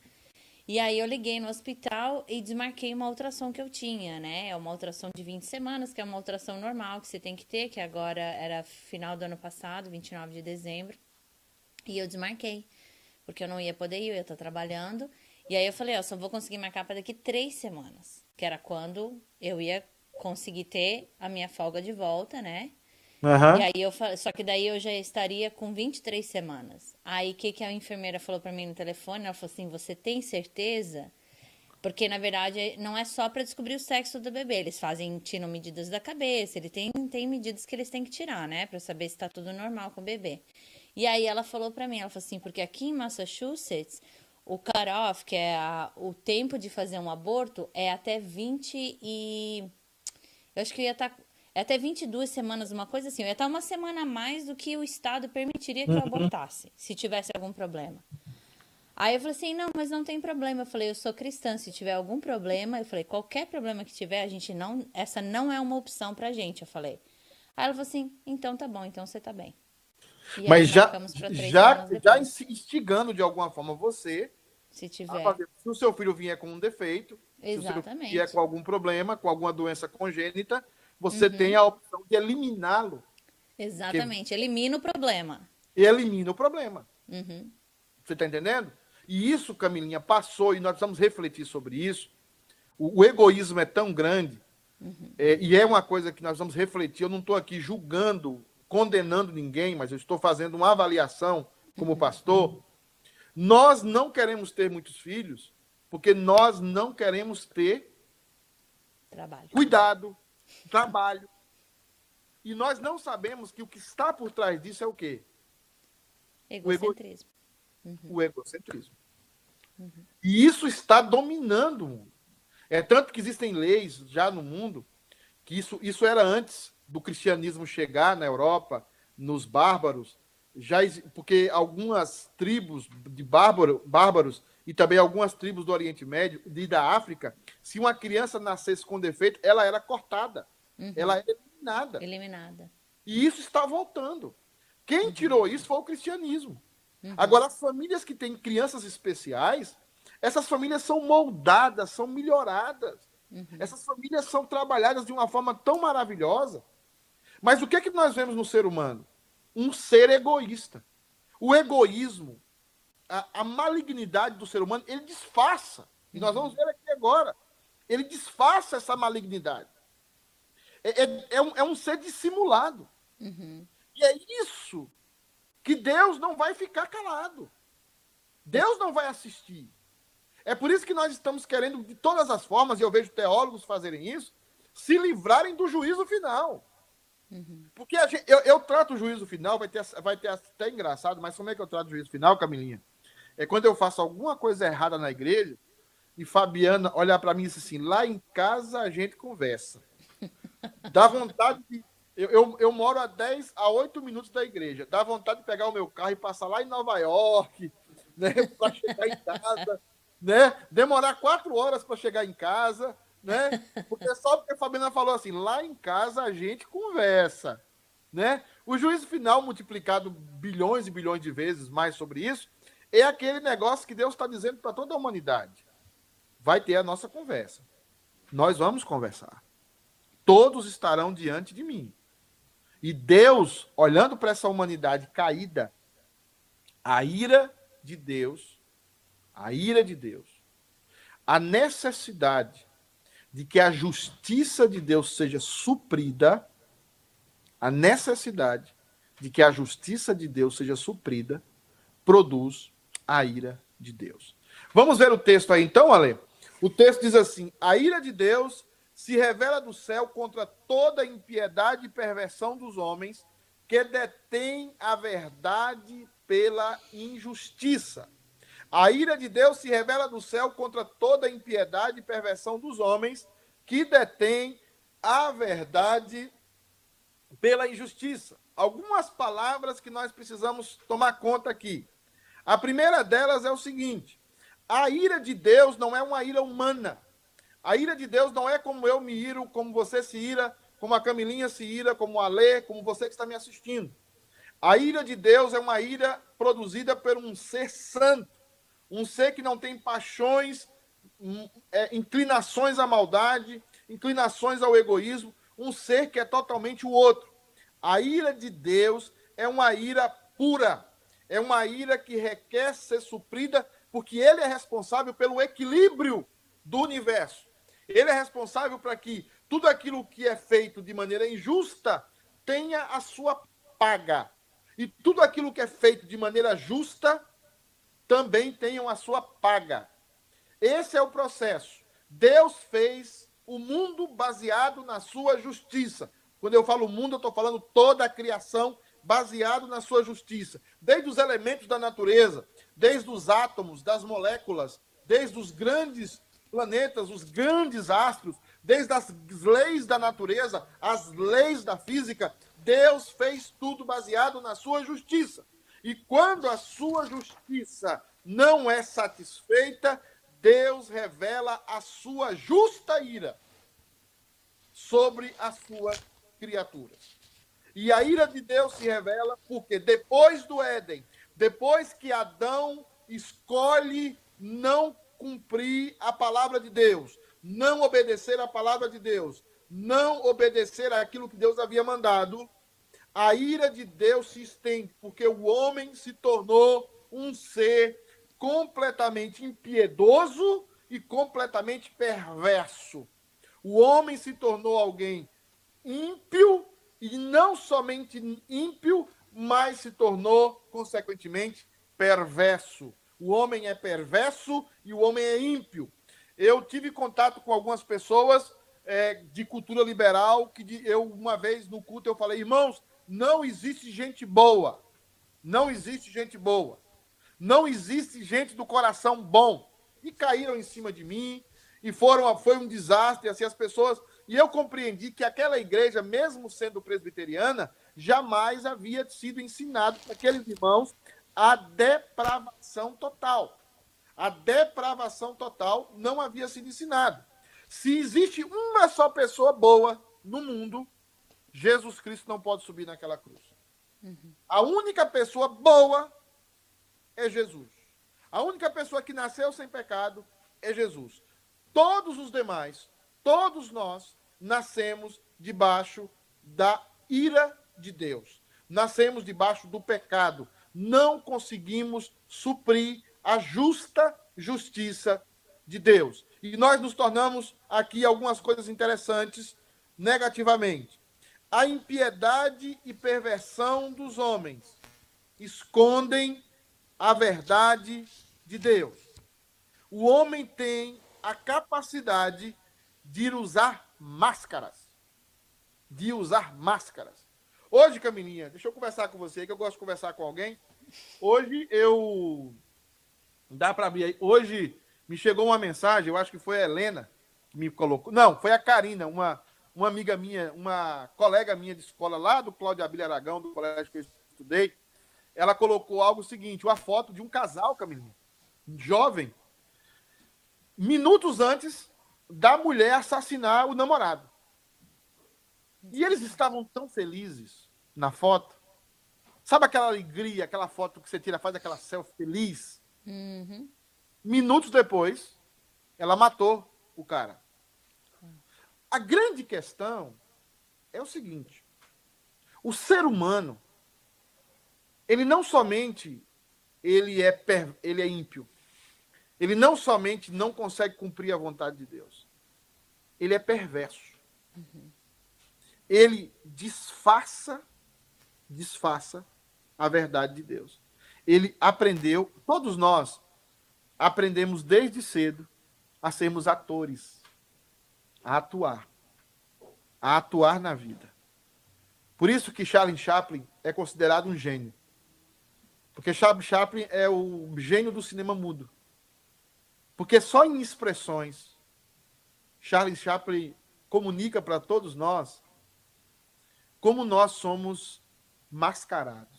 e aí eu liguei no hospital e desmarquei uma ultrassom que eu tinha, né? É uma ultrassom de 20 semanas, que é uma ultrassom normal que você tem que ter, que agora era final do ano passado, 29 de dezembro. E eu desmarquei. porque eu não ia poder ir, eu ia estar trabalhando. E aí eu falei, ó, só vou conseguir marcar para daqui três semanas, que era quando eu ia conseguir ter a minha folga de volta, né? Aham. E aí eu só que daí eu já estaria com 23 semanas. Aí o que, que a enfermeira falou pra mim no telefone? Ela falou assim: você tem certeza? Porque na verdade não é só pra descobrir o sexo do bebê. Eles fazem, tiram medidas da cabeça, ele tem, tem medidas que eles têm que tirar, né? Pra saber se tá tudo normal com o bebê. E aí ela falou pra mim: ela falou assim, porque aqui em Massachusetts. O cut-off, que é a- o tempo de fazer um aborto, é até 20 e. Eu acho que ia estar. É até 22 semanas, uma coisa assim. Eu ia estar uma semana a mais do que o Estado permitiria que eu abortasse, se tivesse algum problema. Aí eu falei assim: não, mas não tem problema. Eu falei: eu sou cristã, se tiver algum problema, eu falei: qualquer problema que tiver, a gente não. Essa não é uma opção pra gente. Eu falei. Aí ela falou assim: então tá bom, então você tá bem. E Mas já, já, já instigando de alguma forma você se tiver. fazer. Se o seu filho vier com um defeito, se o seu filho Exatamente. vier com algum problema, com alguma doença congênita, você Uhum. tem a opção de eliminá-lo Exatamente. Elimina o problema. e elimina o problema. Uhum. Você está entendendo? E isso, Camilinha, passou e nós precisamos refletir sobre isso. O, o egoísmo é tão grande é, e é uma coisa que nós vamos refletir. Eu não estou aqui julgando, condenando ninguém, mas eu estou fazendo uma avaliação como pastor. Nós não queremos ter muitos filhos porque nós não queremos ter Trabalho. cuidado, trabalho. E nós não sabemos que o que está por trás disso é o quê? ego- Egocentrismo. o egocentrismo. E isso está dominando o mundo. É tanto que existem leis já no mundo que isso, isso era antes do cristianismo chegar na Europa, nos bárbaros, já porque algumas tribos de bárbaro, bárbaros e também algumas tribos do Oriente Médio e da África, se uma criança nascesse com defeito, ela era cortada, Uhum. ela era eliminada. Eliminada. E isso está voltando. Quem tirou isso foi o cristianismo. Uhum. Agora, as famílias que têm crianças especiais, essas famílias são moldadas, são melhoradas. Uhum. Essas famílias são trabalhadas de uma forma tão maravilhosa. Mas o que é que nós vemos no ser humano? Um ser egoísta. O egoísmo, a, a malignidade do ser humano, ele disfarça. E nós vamos ver aqui agora. Ele disfarça essa malignidade. É, é- é um, é um ser dissimulado. Uhum. E é isso que Deus não vai ficar calado. Deus não vai assistir. É por isso que nós estamos querendo, de todas as formas, e eu vejo teólogos fazerem isso, se livrarem do juízo final. Porque a gente- eu, eu trato o juízo final, vai ter, vai ter até engraçado, mas como é que eu trato o juízo final, Camilinha? É quando eu faço alguma coisa errada na igreja e Fabiana olhar para mim e diz assim: lá em casa a gente conversa. Dá vontade de. Eu, eu, eu moro a 10 a 8 minutos da igreja. Dá vontade de pegar o meu carro e passar lá em Nova York, né? Para chegar em casa, né? Demorar quatro horas para chegar em casa, né? Porque só porque a Fabiana falou assim: lá em casa a gente conversa, né? O juízo final, multiplicado bilhões e bilhões de vezes mais sobre isso, é aquele negócio que Deus está dizendo para toda a humanidade. Vai ter a nossa conversa. Nós vamos conversar. Todos estarão diante de mim. E Deus, olhando para essa humanidade caída, a ira de Deus, a ira de Deus, a necessidade de que a justiça de Deus seja suprida, a necessidade de que a justiça de Deus seja suprida, produz a ira de Deus. Vamos ver o texto aí então, Ale? O texto diz assim: A ira de Deus se revela do céu contra toda impiedade e perversão dos homens que detêm a verdade pela injustiça. A ira de Deus se revela do céu contra toda impiedade e perversão dos homens que detêm a verdade pela injustiça. Algumas palavras que nós precisamos tomar conta aqui. A primeira delas é o seguinte: a ira de Deus não é uma ira humana. A ira de Deus não é como eu me iro, como você se ira, como a Camilinha se ira, como a Lê, como você que está me assistindo. A ira de Deus é uma ira produzida por um ser santo, um ser que não tem paixões, hum, é, inclinações à maldade, inclinações ao egoísmo, um ser que é totalmente o outro. A ira de Deus é uma ira pura. é uma ira que requer ser suprida porque ele é responsável pelo equilíbrio do universo. Ele é responsável para que tudo aquilo que é feito de maneira injusta tenha a sua paga. E tudo aquilo que é feito de maneira justa também tenha a sua paga. Esse é o processo. Deus fez o mundo baseado na sua justiça. Quando eu falo mundo, eu estou falando toda a criação baseado na sua justiça. Desde os elementos da natureza, desde os átomos, das moléculas, desde os grandes planetas, os grandes astros, desde as leis da natureza, as leis da física, Deus fez tudo baseado na sua justiça. E quando a sua justiça não é satisfeita, Deus revela a sua justa ira sobre as suas criaturas. E a ira de Deus se revela porque depois do Éden, depois que Adão escolhe não cumprir a palavra de Deus, não obedecer a palavra de Deus, não obedecer aquilo que Deus havia mandado, a ira de Deus se estende, porque o homem se tornou um ser completamente impiedoso e completamente perverso. O homem se tornou alguém ímpio e não somente ímpio, mas se tornou, consequentemente, perverso. O homem é perverso e o homem é ímpio. Eu tive contato com algumas pessoas é, de cultura liberal que eu uma vez no culto eu falei, irmãos, não existe gente boa, não existe gente boa. Não existe gente do coração bom. E caíram em cima de mim, e foram foi um desastre, assim, as pessoas. E eu compreendi que aquela igreja, mesmo sendo presbiteriana, jamais havia sido ensinado para aqueles irmãos a depravação total. A depravação total não havia sido ensinado. Se existe uma só pessoa boa no mundo, Jesus Cristo não pode subir naquela cruz. Uhum. A única pessoa boa é Jesus. A única pessoa que nasceu sem pecado é Jesus. Todos os demais, todos nós, nascemos debaixo da ira de Deus. Nascemos debaixo do pecado. Não conseguimos suprir a justa justiça de Deus. E nós nos tornamos aqui algumas coisas interessantes negativamente. A impiedade e perversão dos homens escondem a verdade de Deus. O homem tem a capacidade de usar máscaras. De usar máscaras. Hoje, Camilinha, deixa eu conversar com você, que eu gosto de conversar com alguém. Hoje eu. Dá para abrir aí. Hoje me chegou uma mensagem, eu acho que foi a Helena que me colocou. Não, foi a Karina, uma, uma amiga minha, uma colega minha de escola lá do Cláudio Abílio Aragão, do colégio que eu estudei ela colocou algo seguinte, uma foto de um casal, Camilinha, jovem, minutos antes da mulher assassinar o namorado. E eles estavam tão felizes na foto. Sabe aquela alegria, aquela foto que você tira, faz aquela selfie feliz? Uhum. Minutos depois, ela matou o cara. A grande questão é o seguinte: o ser humano ele não somente ele é, per, ele é ímpio, ele não somente não consegue cumprir a vontade de Deus, ele é perverso. Uhum. Ele disfarça, disfarça a verdade de Deus. Ele aprendeu, todos nós aprendemos desde cedo a sermos atores, a atuar, a atuar na vida. Por isso que Charles Chaplin é considerado um gênio. Porque Charles Chaplin é o gênio do cinema mudo. Porque só em expressões Charles Chaplin comunica para todos nós como nós somos mascarados.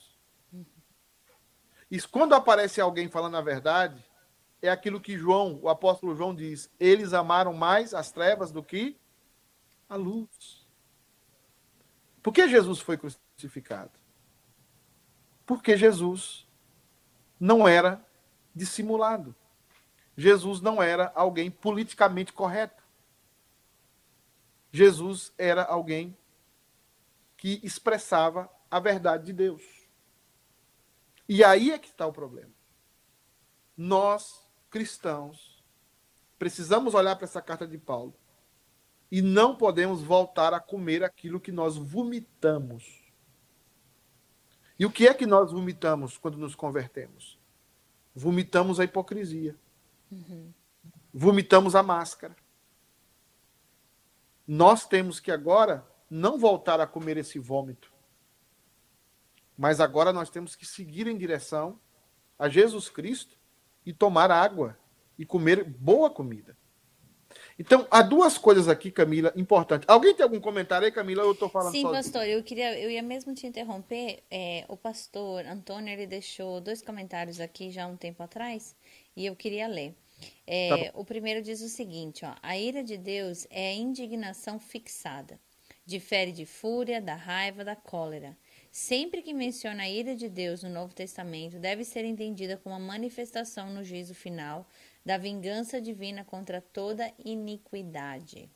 E quando aparece alguém falando a verdade, é aquilo que João, o apóstolo João diz: eles amaram mais as trevas do que a luz. Por que Jesus foi crucificado? Porque Jesus não era dissimulado. Jesus não era alguém politicamente correto. Jesus era alguém que expressava a verdade de Deus. E aí é que está o problema. Nós, cristãos, precisamos olhar para essa carta de Paulo e não podemos voltar a comer aquilo que nós vomitamos. E o que é que nós vomitamos quando nos convertemos? Vomitamos a hipocrisia. Uhum. Vomitamos a máscara. Nós temos que agora não voltar a comer esse vômito. Mas agora nós temos que seguir em direção a Jesus Cristo e tomar água e comer boa comida. Então, há duas coisas aqui, Camila, importantes. Alguém tem algum comentário aí, Camila? Eu estou falando Sim, sozinho. pastor, eu queria, eu ia mesmo te interromper. É, o pastor Antônio, ele deixou dois comentários aqui já há um tempo atrás, e eu queria ler. É, tá o primeiro diz o seguinte, ó, a ira de Deus é a indignação fixada. Difere de fúria, da raiva, da cólera. Sempre que menciona a ira de Deus no Novo Testamento, deve ser entendida como uma manifestação no juízo final da vingança divina contra toda iniquidade.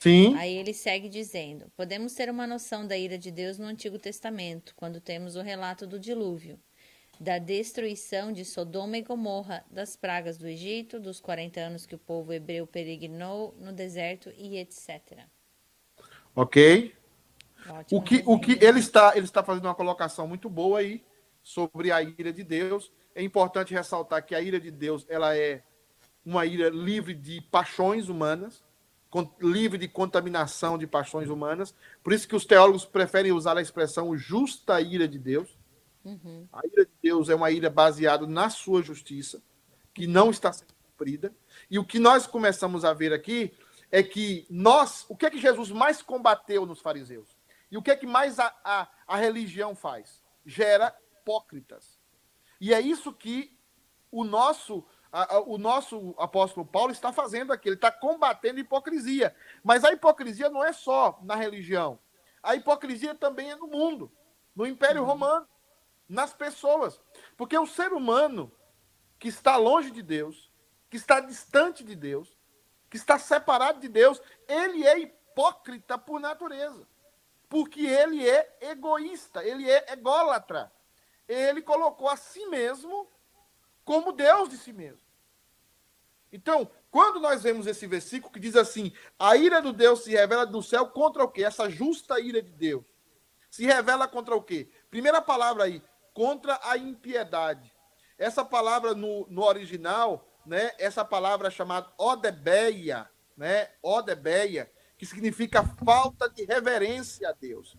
Sim. Aí ele segue dizendo: podemos ter uma noção da ira de Deus no Antigo Testamento, quando temos o relato do dilúvio, da destruição de Sodoma e Gomorra, das pragas do Egito, dos 40 anos que o povo hebreu peregrinou no deserto e etc. Ok. O que, o que ele está ele está fazendo uma colocação muito boa aí sobre a ira de Deus é importante ressaltar que a ira de Deus ela é uma ira livre de paixões humanas, livre de contaminação de paixões humanas. Por isso que os teólogos preferem usar a expressão justa ira de Deus. Uhum. A ira de Deus é uma ira baseada na sua justiça, que não está sendo cumprida. E o que nós começamos a ver aqui é que nós, o que é que Jesus mais combateu nos fariseus? E o que é que mais a, a, a religião faz? Gera hipócritas. E é isso que o nosso, a, o nosso apóstolo Paulo está fazendo aqui. Ele está combatendo a hipocrisia. Mas a hipocrisia não é só na religião. A hipocrisia também é no mundo, no Império uhum. Romano, nas pessoas. Porque o ser humano que está longe de Deus, que está distante de Deus, que está separado de Deus, ele é hipócrita por natureza. Porque ele é egoísta, ele é ególatra ele colocou a si mesmo como Deus de si mesmo. Então, quando nós vemos esse versículo que diz assim: a ira do Deus se revela do céu contra o quê? Essa justa ira de Deus. Se revela contra o quê? Primeira palavra aí, contra a impiedade. Essa palavra no, no original, né? Essa palavra chamada odebeia, né? Odebeia, que significa falta de reverência a Deus.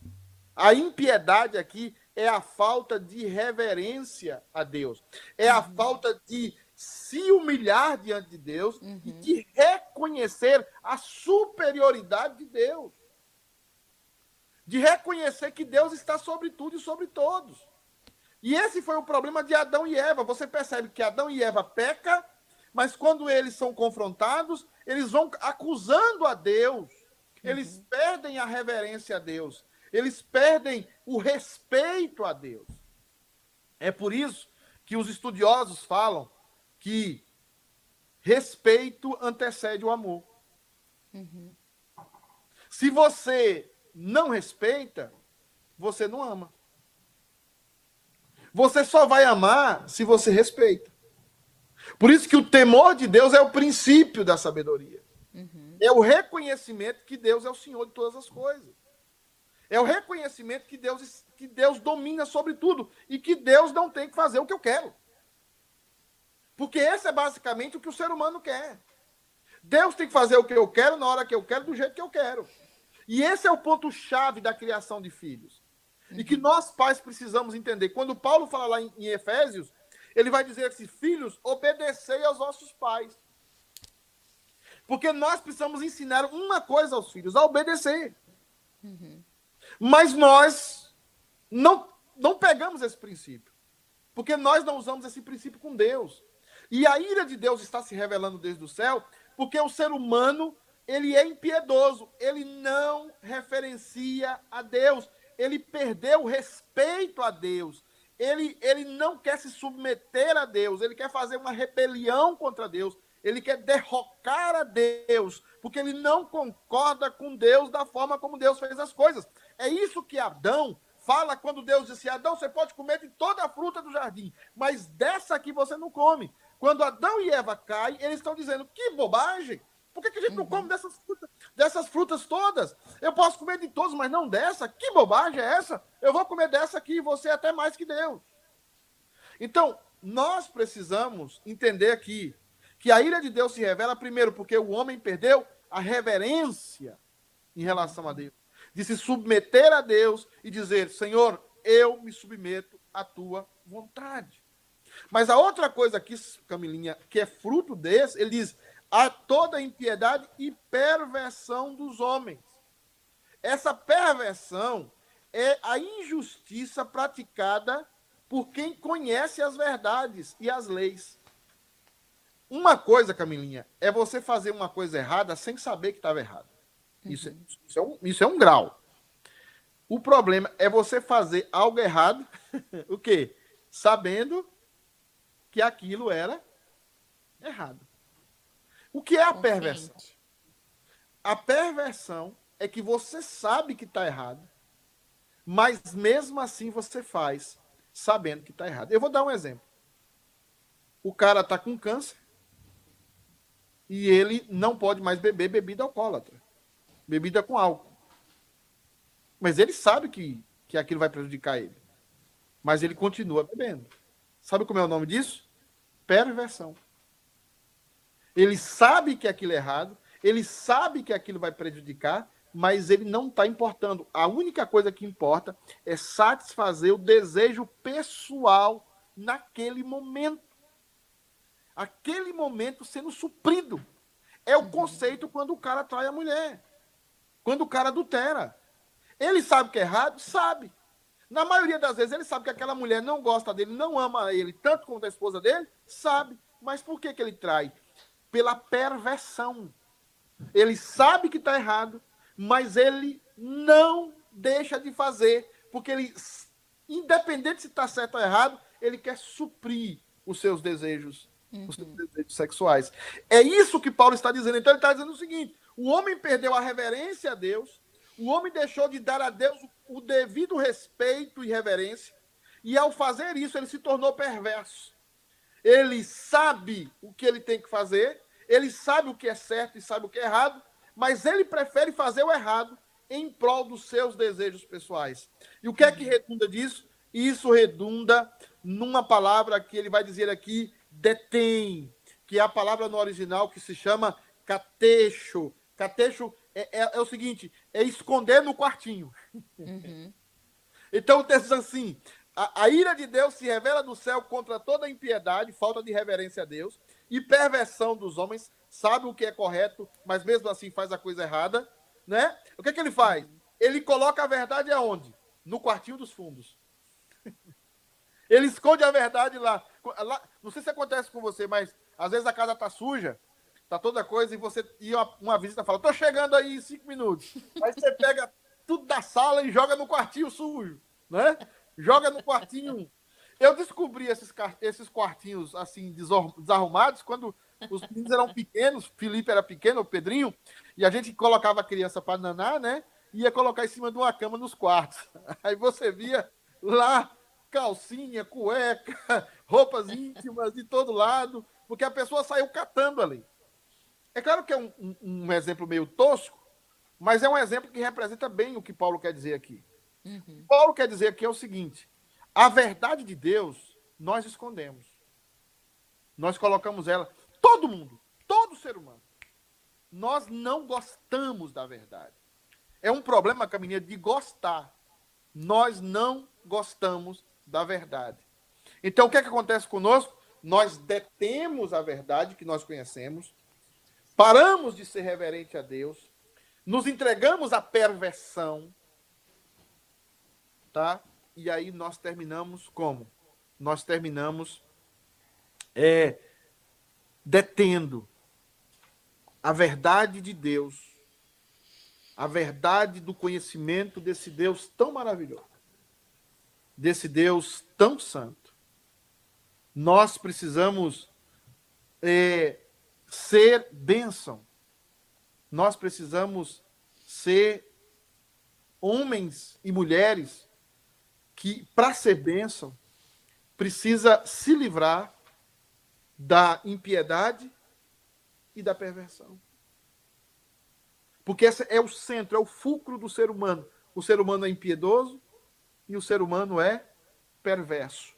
A impiedade aqui é a falta de reverência a Deus, é a uhum. falta de se humilhar diante de Deus uhum. e de reconhecer a superioridade de Deus. De reconhecer que Deus está sobre tudo e sobre todos. E esse foi o problema de Adão e Eva. Você percebe que Adão e Eva peca, mas quando eles são confrontados, eles vão acusando a Deus. Eles uhum. perdem a reverência a Deus. Eles perdem o respeito a Deus. É por isso que os estudiosos falam que respeito antecede o amor. Uhum. Se você não respeita, você não ama. Você só vai amar se você respeita. Por isso que o temor de Deus é o princípio da sabedoria. É o reconhecimento que Deus é o Senhor de todas as coisas. É o reconhecimento que Deus, que Deus domina sobre tudo e que Deus não tem que fazer o que eu quero. Porque esse é basicamente o que o ser humano quer. Deus tem que fazer o que eu quero, na hora que eu quero, do jeito que eu quero. E esse é o ponto-chave da criação de filhos. E que nós, pais, precisamos entender. Quando Paulo fala lá em, em Efésios, ele vai dizer assim: Filhos, obedecei aos vossos pais. Porque nós precisamos ensinar uma coisa aos filhos: a obedecer. Uhum. Mas nós não, não pegamos esse princípio. Porque nós não usamos esse princípio com Deus. E a ira de Deus está se revelando desde o céu, porque o ser humano, ele é impiedoso, ele não referencia a Deus, ele perdeu o respeito a Deus. Ele, ele não quer se submeter a Deus, ele quer fazer uma rebelião contra Deus, ele quer derrocar a Deus, porque ele não concorda com Deus da forma como Deus fez as coisas. É isso que Adão fala quando Deus disse: Adão, você pode comer de toda a fruta do jardim, mas dessa aqui você não come. Quando Adão e Eva caem, eles estão dizendo: que bobagem! Por que, que a gente não uhum. come dessas frutas, dessas frutas todas? Eu posso comer de todas, mas não dessa? Que bobagem é essa? Eu vou comer dessa aqui e você é até mais que Deus. Então, nós precisamos entender aqui que a ira de Deus se revela primeiro porque o homem perdeu a reverência em relação a Deus, de se submeter a Deus e dizer: Senhor, eu me submeto à tua vontade. Mas a outra coisa aqui, Camilinha, que é fruto desse, ele diz: a toda impiedade e perversão dos homens. Essa perversão é a injustiça praticada por quem conhece as verdades e as leis. Uma coisa, Camilinha, é você fazer uma coisa errada sem saber que estava errado. Isso, é, uhum. isso, é um, isso é um grau. O problema é você fazer algo errado, o quê? Sabendo que aquilo era errado. O que é a perversão? A perversão é que você sabe que está errado, mas mesmo assim você faz sabendo que está errado. Eu vou dar um exemplo. O cara está com câncer e ele não pode mais beber bebida alcoólatra, bebida com álcool. Mas ele sabe que, que aquilo vai prejudicar ele. Mas ele continua bebendo. Sabe como é o nome disso? Perversão. Ele sabe que aquilo é errado, ele sabe que aquilo vai prejudicar, mas ele não está importando. A única coisa que importa é satisfazer o desejo pessoal naquele momento. Aquele momento sendo suprido. É o conceito quando o cara trai a mulher. Quando o cara adultera. Ele sabe que é errado? Sabe. Na maioria das vezes ele sabe que aquela mulher não gosta dele, não ama ele tanto quanto a esposa dele? Sabe. Mas por que, que ele trai? Pela perversão. Ele sabe que está errado, mas ele não deixa de fazer, porque ele, independente se está certo ou errado, ele quer suprir os seus desejos, uhum. os seus uhum. desejos sexuais. É isso que Paulo está dizendo. Então ele está dizendo o seguinte: o homem perdeu a reverência a Deus, o homem deixou de dar a Deus o devido respeito e reverência, e ao fazer isso ele se tornou perverso. Ele sabe o que ele tem que fazer, ele sabe o que é certo e sabe o que é errado, mas ele prefere fazer o errado em prol dos seus desejos pessoais. E o que é que redunda disso? Isso redunda numa palavra que ele vai dizer aqui, detém, que é a palavra no original que se chama catecho. Catecho é, é, é o seguinte, é esconder no quartinho. Uhum. então o texto diz assim, a, a ira de Deus se revela do céu contra toda impiedade, falta de reverência a Deus, e perversão dos homens, sabe o que é correto, mas mesmo assim faz a coisa errada, né? O que, é que ele faz? Ele coloca a verdade aonde? No quartinho dos fundos. ele esconde a verdade lá. lá. Não sei se acontece com você, mas às vezes a casa tá suja, tá toda coisa, e você e uma, uma visita fala, tô chegando aí em cinco minutos. Aí você pega tudo da sala e joga no quartinho sujo, né? Joga no quartinho eu descobri esses, esses quartinhos assim desarrumados quando os meninos eram pequenos, Felipe era pequeno, o Pedrinho, e a gente colocava a criança para nanar, né? Ia colocar em cima de uma cama nos quartos. Aí você via lá calcinha, cueca, roupas íntimas de todo lado, porque a pessoa saiu catando ali. É claro que é um, um, um exemplo meio tosco, mas é um exemplo que representa bem o que Paulo quer dizer aqui. Uhum. Paulo quer dizer aqui é o seguinte: a verdade de Deus, nós escondemos. Nós colocamos ela, todo mundo, todo ser humano. Nós não gostamos da verdade. É um problema, caminhada, de gostar. Nós não gostamos da verdade. Então, o que, é que acontece conosco? Nós detemos a verdade que nós conhecemos, paramos de ser reverente a Deus, nos entregamos à perversão, tá? e aí nós terminamos como? Nós terminamos é, detendo a verdade de Deus, a verdade do conhecimento desse Deus tão maravilhoso, desse Deus tão santo. Nós precisamos é, ser bênção, nós precisamos ser homens e mulheres que, para ser bênção, precisa se livrar da impiedade e da perversão. Porque esse é o centro, é o fulcro do ser humano. O ser humano é impiedoso e o ser humano é perverso.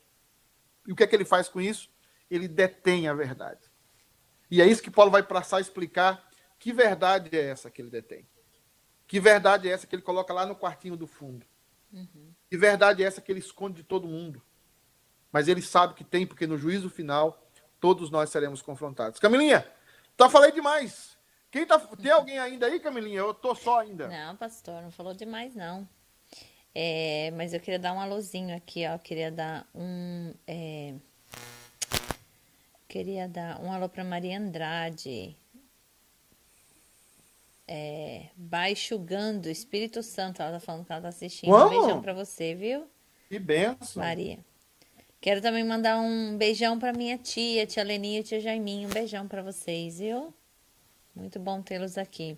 E o que é que ele faz com isso? Ele detém a verdade. E é isso que Paulo vai passar a explicar que verdade é essa que ele detém. Que verdade é essa que ele coloca lá no quartinho do fundo. Uhum. Que verdade é essa que ele esconde de todo mundo. Mas ele sabe que tem, porque no juízo final todos nós seremos confrontados. Camilinha, tá falei demais. Quem tá, tem alguém ainda aí, Camilinha? Eu tô só ainda. Não, pastor, não falou demais não. É, mas eu queria dar um alôzinho aqui, ó. Eu queria dar um. É, queria dar um alô para Maria Andrade. É, Baixugando, Espírito Santo. Ela tá falando que ela tá assistindo. Uau! Um beijão para você, viu? Que benção. Maria. Quero também mandar um beijão para minha tia, tia Leninha e tia Jaiminha. Um beijão para vocês, viu? Muito bom tê-los aqui.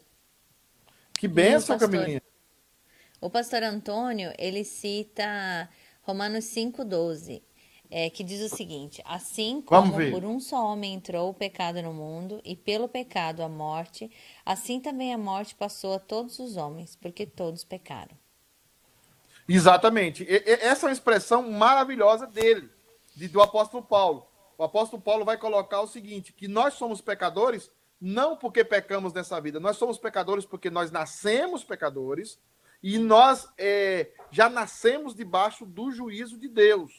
Que benção, Camilinha. O pastor Antônio, ele cita Romanos 5,12, é, que diz o seguinte: Assim como por um só homem entrou o pecado no mundo, e pelo pecado a morte, assim também a morte passou a todos os homens, porque todos pecaram. Exatamente. E, essa é uma expressão maravilhosa dele, de, do apóstolo Paulo. O apóstolo Paulo vai colocar o seguinte: que nós somos pecadores não porque pecamos nessa vida, nós somos pecadores porque nós nascemos pecadores e nós é, já nascemos debaixo do juízo de Deus.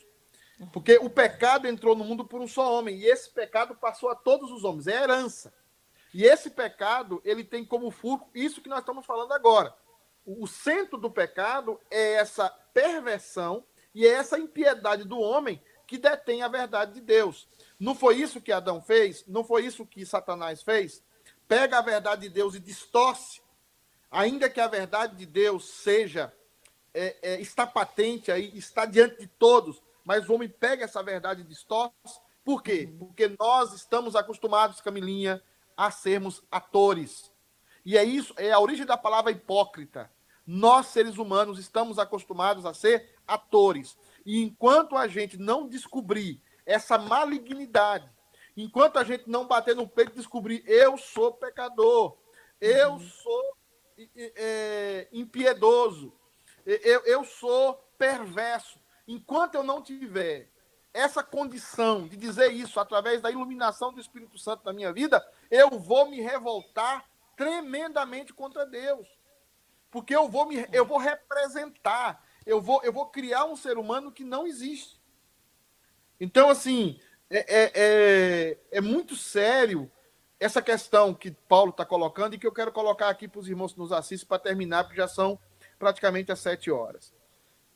Porque o pecado entrou no mundo por um só homem, e esse pecado passou a todos os homens, é herança. E esse pecado, ele tem como fulcro isso que nós estamos falando agora. O, centro do pecado é essa perversão e é essa impiedade do homem que detém a verdade de Deus. Não foi isso que Adão fez? Não foi isso que Satanás fez? Pega a verdade de Deus e distorce ainda que a verdade de Deus seja, é, é, está patente aí, está diante de todos, mas o homem pega essa verdade e distorce. Por quê? Uhum. Porque nós estamos acostumados, Camilinha, a sermos atores. E é isso, é a origem da palavra hipócrita. Nós, seres humanos, estamos acostumados a ser atores. E enquanto a gente não descobrir essa malignidade, enquanto a gente não bater no peito e descobrir eu sou pecador, eu uhum. sou é, impiedoso, eu, eu sou perverso. Enquanto eu não tiver essa condição de dizer isso através da iluminação do Espírito Santo na minha vida, eu vou me revoltar tremendamente contra Deus. Porque eu vou me eu vou representar, eu vou eu vou criar um ser humano que não existe. Então assim, é, é, é, é muito sério essa questão que Paulo está colocando e que eu quero colocar aqui para os irmãos que nos assistem para terminar, porque já são praticamente às sete horas.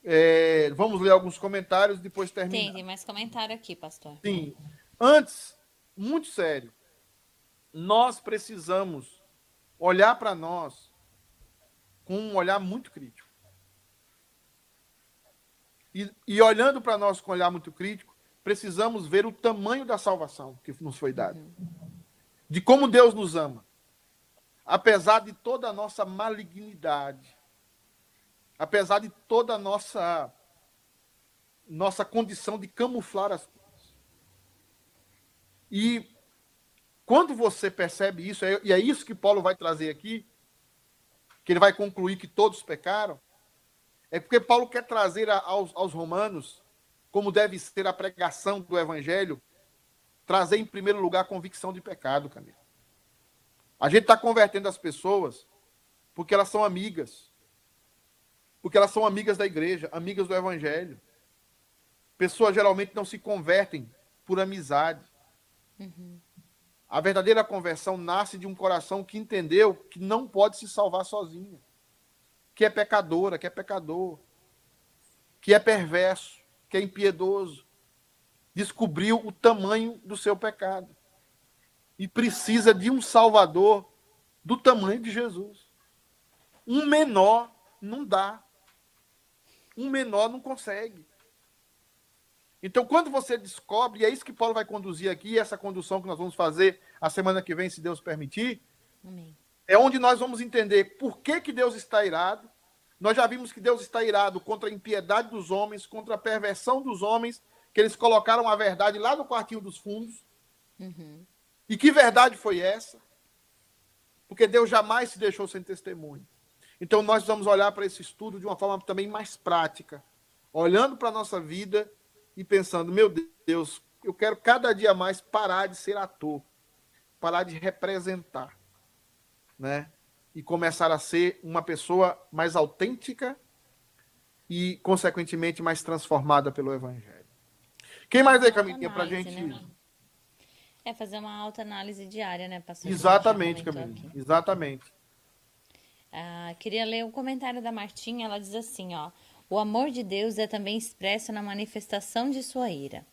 É, vamos ler alguns comentários, depois terminar. Tem, tem mais comentário aqui, pastor. Sim. Antes, muito sério, nós precisamos olhar para nós com um olhar muito crítico. E, e olhando para nós com um olhar muito crítico, precisamos ver o tamanho da salvação que nos foi dada. Uhum de como Deus nos ama, apesar de toda a nossa malignidade, apesar de toda a nossa nossa condição de camuflar as coisas. E quando você percebe isso, é, e é isso que Paulo vai trazer aqui, que ele vai concluir que todos pecaram, é porque Paulo quer trazer aos, aos romanos, como deve ser a pregação do evangelho, trazer em primeiro lugar a convicção de pecado, Camila. A gente está convertendo as pessoas porque elas são amigas. Porque elas são amigas da igreja, amigas do evangelho. Pessoas geralmente não se convertem por amizade. Uhum. A verdadeira conversão nasce de um coração que entendeu que não pode se salvar sozinho. Que é pecadora, que é pecador. Que é perverso, que é impiedoso descobriu o tamanho do seu pecado e precisa de um Salvador do tamanho de Jesus. Um menor não dá. Um menor não consegue. Então, quando você descobre, e é isso que Paulo vai conduzir aqui, essa condução que nós vamos fazer a semana que vem, se Deus permitir, Amém. é onde nós vamos entender por que, que Deus está irado, Nós já vimos que Deus está irado contra a impiedade dos homens, contra a perversão dos homens, que eles colocaram a verdade lá no quartinho dos fundos. Uhum. E que verdade foi essa? Porque Deus jamais se deixou sem testemunho. Então nós vamos olhar para esse estudo de uma forma também mais prática, olhando para a nossa vida e pensando, meu Deus, eu quero cada dia mais parar de ser ator, parar de representar, né? E começar a ser uma pessoa mais autêntica e, consequentemente, mais transformada pelo Evangelho. Quem mais aí, Camilinha, para a gente. Né? É fazer uma autoanálise diária, né, pastor? Exatamente, Camilinha. Exatamente. Ah, queria ler o um comentário da Martinha. Ela diz assim: ó, o amor de Deus é também expresso na manifestação de sua ira.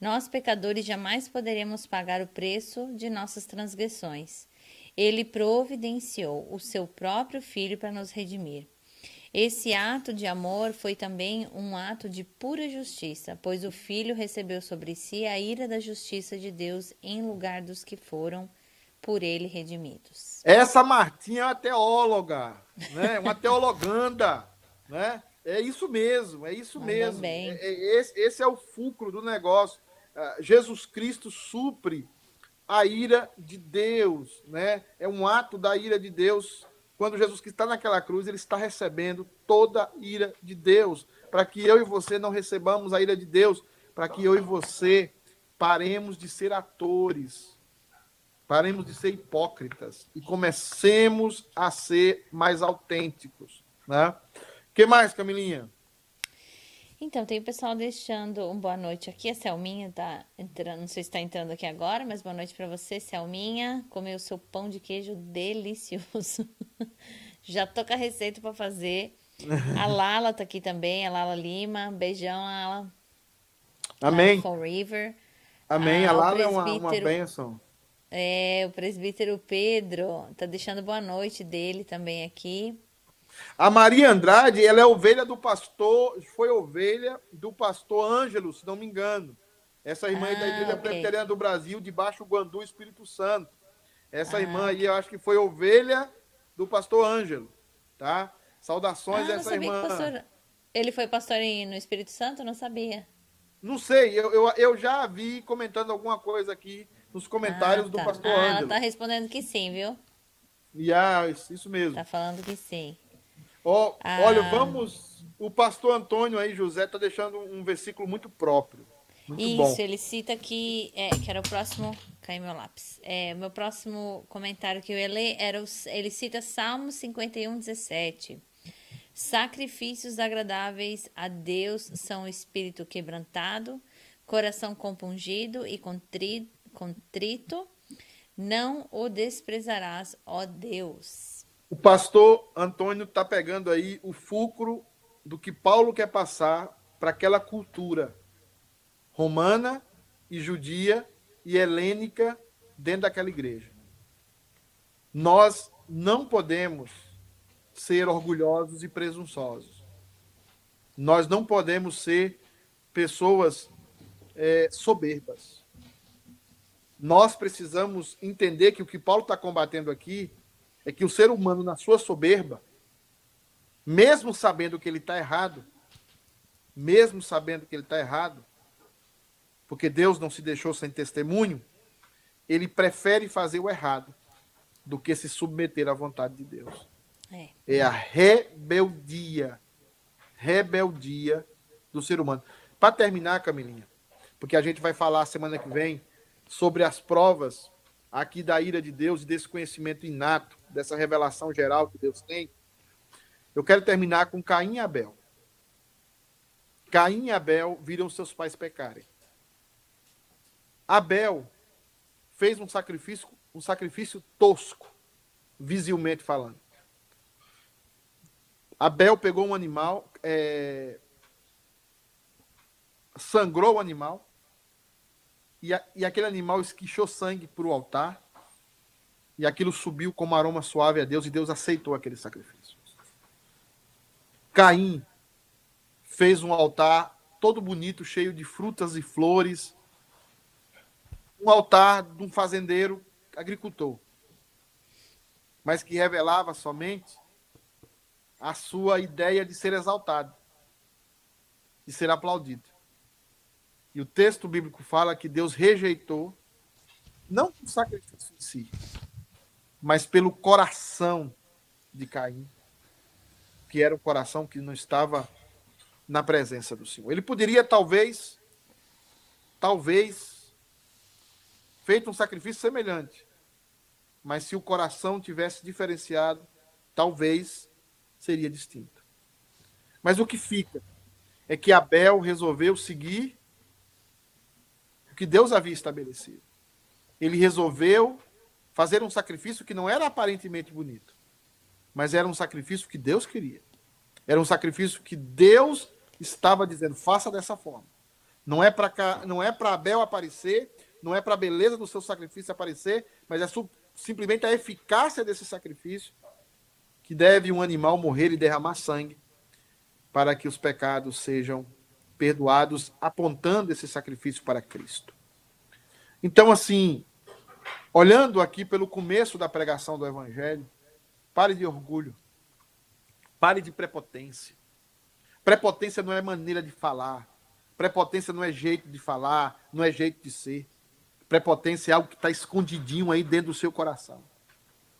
Nós, pecadores, jamais poderemos pagar o preço de nossas transgressões. Ele providenciou o seu próprio filho para nos redimir. Esse ato de amor foi também um ato de pura justiça, pois o filho recebeu sobre si a ira da justiça de Deus em lugar dos que foram por ele redimidos. Essa Martinha é uma teóloga, né? uma teologanda, né? É isso mesmo, é isso Manda mesmo. É, é, esse, é o fulcro do negócio. Uh, Jesus Cristo supre a ira de Deus, né? É um ato da ira de Deus. Quando Jesus Cristo está naquela cruz, ele está recebendo toda a ira de Deus, para que eu e você não recebamos a ira de Deus, para que eu e você paremos de ser atores, Paremos de ser hipócritas e comecemos a ser mais autênticos, né? que mais, Camilinha? Então, tem o pessoal deixando um boa noite aqui. A Selminha tá entrando, não sei se está entrando aqui agora, mas boa noite para você, Selminha. Comeu seu pão de queijo delicioso. Já tô com a receita para fazer. A Lala tá aqui também, a Lala Lima. Beijão, Lala. Amém. Lala River. Amém. Ah, a Lala é uma, uma bênção. É, o presbítero Pedro tá deixando boa noite dele também aqui. A Maria Andrade, ela é ovelha do pastor, foi ovelha do pastor Ângelo, se não me engano. Essa irmã ah, da Igreja okay. Presbiteriana do Brasil, de Baixo Guandu, Espírito Santo. Essa ah. irmã aí, eu acho que foi ovelha do pastor Ângelo, tá? Saudações ah, a essa irmã. Pastor... Ele foi pastor no Espírito Santo? Não sabia. Não sei, eu, eu, eu já vi comentando alguma coisa aqui nos comentários ah, tá. do pastor ah, Ela tá respondendo que sim, viu? Yes, isso mesmo. Tá falando que sim. Oh, ah. Olha, vamos. O pastor Antônio aí, José, tá deixando um versículo muito próprio. Muito Isso, bom. ele cita aqui, é, que era o próximo. Caiu meu lápis. É, meu próximo comentário que eu ia ler era. O, ele cita Salmo 51, 17. Sacrifícios agradáveis a Deus são o espírito quebrantado, coração compungido e contrito contrito, não o desprezarás, ó Deus. O pastor Antônio está pegando aí o fulcro do que Paulo quer passar para aquela cultura romana e judia e helênica dentro daquela igreja. Nós não podemos ser orgulhosos e presunçosos. Nós não podemos ser pessoas é, soberbas nós precisamos entender que o que Paulo está combatendo aqui é que o ser humano, na sua soberba, mesmo sabendo que ele está errado, mesmo sabendo que ele está errado, porque Deus não se deixou sem testemunho, ele prefere fazer o errado do que se submeter à vontade de Deus. É, é a rebeldia, rebeldia do ser humano. Para terminar, Camilinha, porque a gente vai falar semana que vem sobre as provas aqui da ira de Deus e desse conhecimento inato, dessa revelação geral que Deus tem, eu quero terminar com Caim e Abel. Caim e Abel viram seus pais pecarem. Abel fez um sacrifício, um sacrifício tosco, visivelmente falando. Abel pegou um animal, é, sangrou o animal, e, a, e aquele animal esquichou sangue para o altar, e aquilo subiu como aroma suave a Deus, e Deus aceitou aquele sacrifício. Caim fez um altar todo bonito, cheio de frutas e flores, um altar de um fazendeiro agricultor, mas que revelava somente a sua ideia de ser exaltado, de ser aplaudido. E o texto bíblico fala que Deus rejeitou, não o sacrifício em si, mas pelo coração de Caim, que era um coração que não estava na presença do Senhor. Ele poderia, talvez, talvez, feito um sacrifício semelhante, mas se o coração tivesse diferenciado, talvez seria distinto. Mas o que fica é que Abel resolveu seguir o que Deus havia estabelecido. Ele resolveu fazer um sacrifício que não era aparentemente bonito, mas era um sacrifício que Deus queria. Era um sacrifício que Deus estava dizendo: faça dessa forma. Não é para não é para Abel aparecer, não é para a beleza do seu sacrifício aparecer, mas é simplesmente a eficácia desse sacrifício que deve um animal morrer e derramar sangue para que os pecados sejam perdoados, apontando esse sacrifício para Cristo. Então, assim, olhando aqui pelo começo da pregação do Evangelho, pare de orgulho, pare de prepotência. Prepotência não é maneira de falar, prepotência não é jeito de falar, não é jeito de ser. Prepotência é algo que está escondidinho aí dentro do seu coração.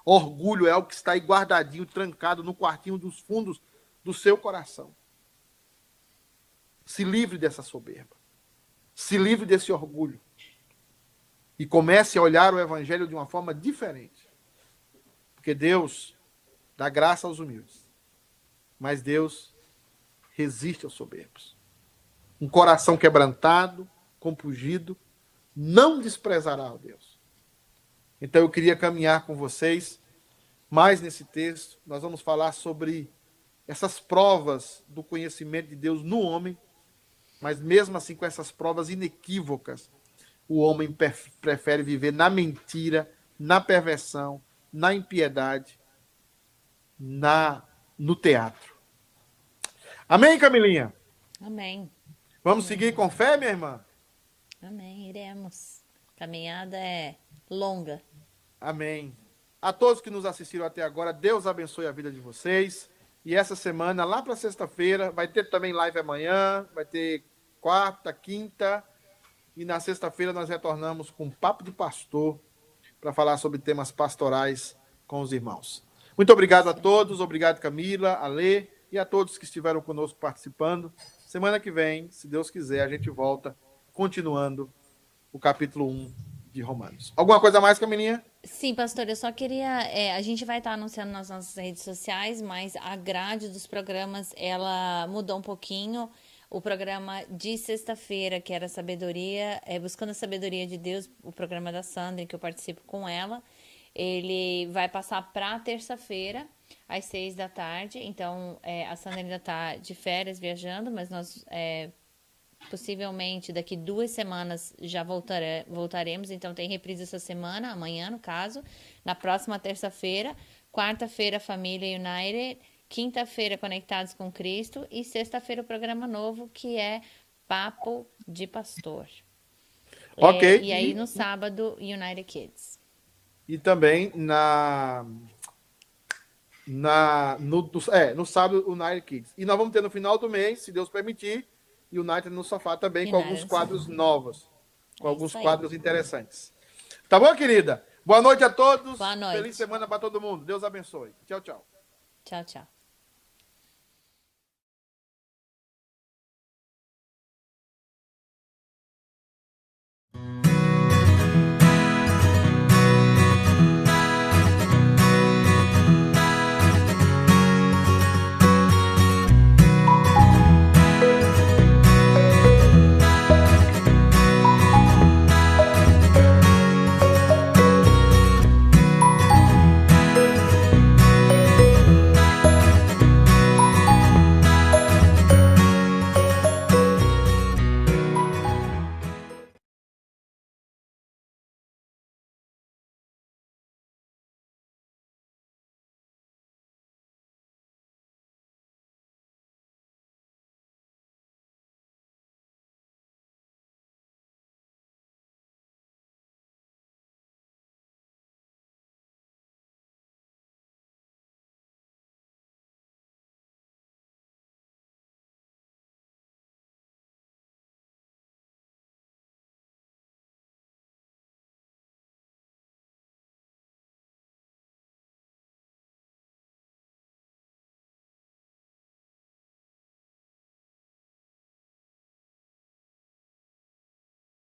Orgulho é algo que está aí guardadinho, trancado no quartinho dos fundos do seu coração. Se livre dessa soberba. Se livre desse orgulho. E comece a olhar o evangelho de uma forma diferente. Porque Deus dá graça aos humildes. Mas Deus resiste aos soberbos. Um coração quebrantado, compungido, não desprezará o Deus. Então eu queria caminhar com vocês mais nesse texto. Nós vamos falar sobre essas provas do conhecimento de Deus no homem, mas mesmo assim com essas provas inequívocas, o homem prefere viver na mentira, na perversão, na impiedade, na no teatro. Amém, Camilinha? Amém. Vamos Amém. seguir com fé, minha irmã? Amém, iremos. Caminhada é longa. Amém. A todos que nos assistiram até agora, Deus abençoe a vida de vocês. E essa semana, lá para sexta-feira, vai ter também live amanhã, vai ter quarta, quinta. E na sexta-feira nós retornamos com Papo de Pastor para falar sobre temas pastorais com os irmãos. Muito obrigado a todos, obrigado Camila, Alê e a todos que estiveram conosco participando. Semana que vem, se Deus quiser, a gente volta continuando o capítulo 1 de Romanos. Alguma coisa mais, Camilinha? Sim, pastor, eu só queria. É, a gente vai estar anunciando nas nossas redes sociais, mas a grade dos programas ela mudou um pouquinho. O programa de sexta-feira, que era Sabedoria, é, Buscando a Sabedoria de Deus, o programa da Sandra, que eu participo com ela, ele vai passar para terça-feira, às seis da tarde. Então, é, a Sandra ainda está de férias viajando, mas nós é, Possivelmente daqui duas semanas já voltare, voltaremos. Então tem reprise essa semana, amanhã no caso. Na próxima terça-feira. Quarta-feira, Família United. Quinta-feira, Conectados com Cristo. E sexta-feira, o programa novo, que é Papo de Pastor. Ok. É, e aí no sábado, United Kids. E também na na no, é, no sábado United Kids. E nós vamos ter no final do mês, se Deus permitir, United no Sofá também, United com alguns quadros novos, com é alguns quadros interessantes. Tá bom, querida? Boa noite a todos. Boa noite. Feliz semana para todo mundo. Deus abençoe. Tchau, tchau. Tchau, tchau.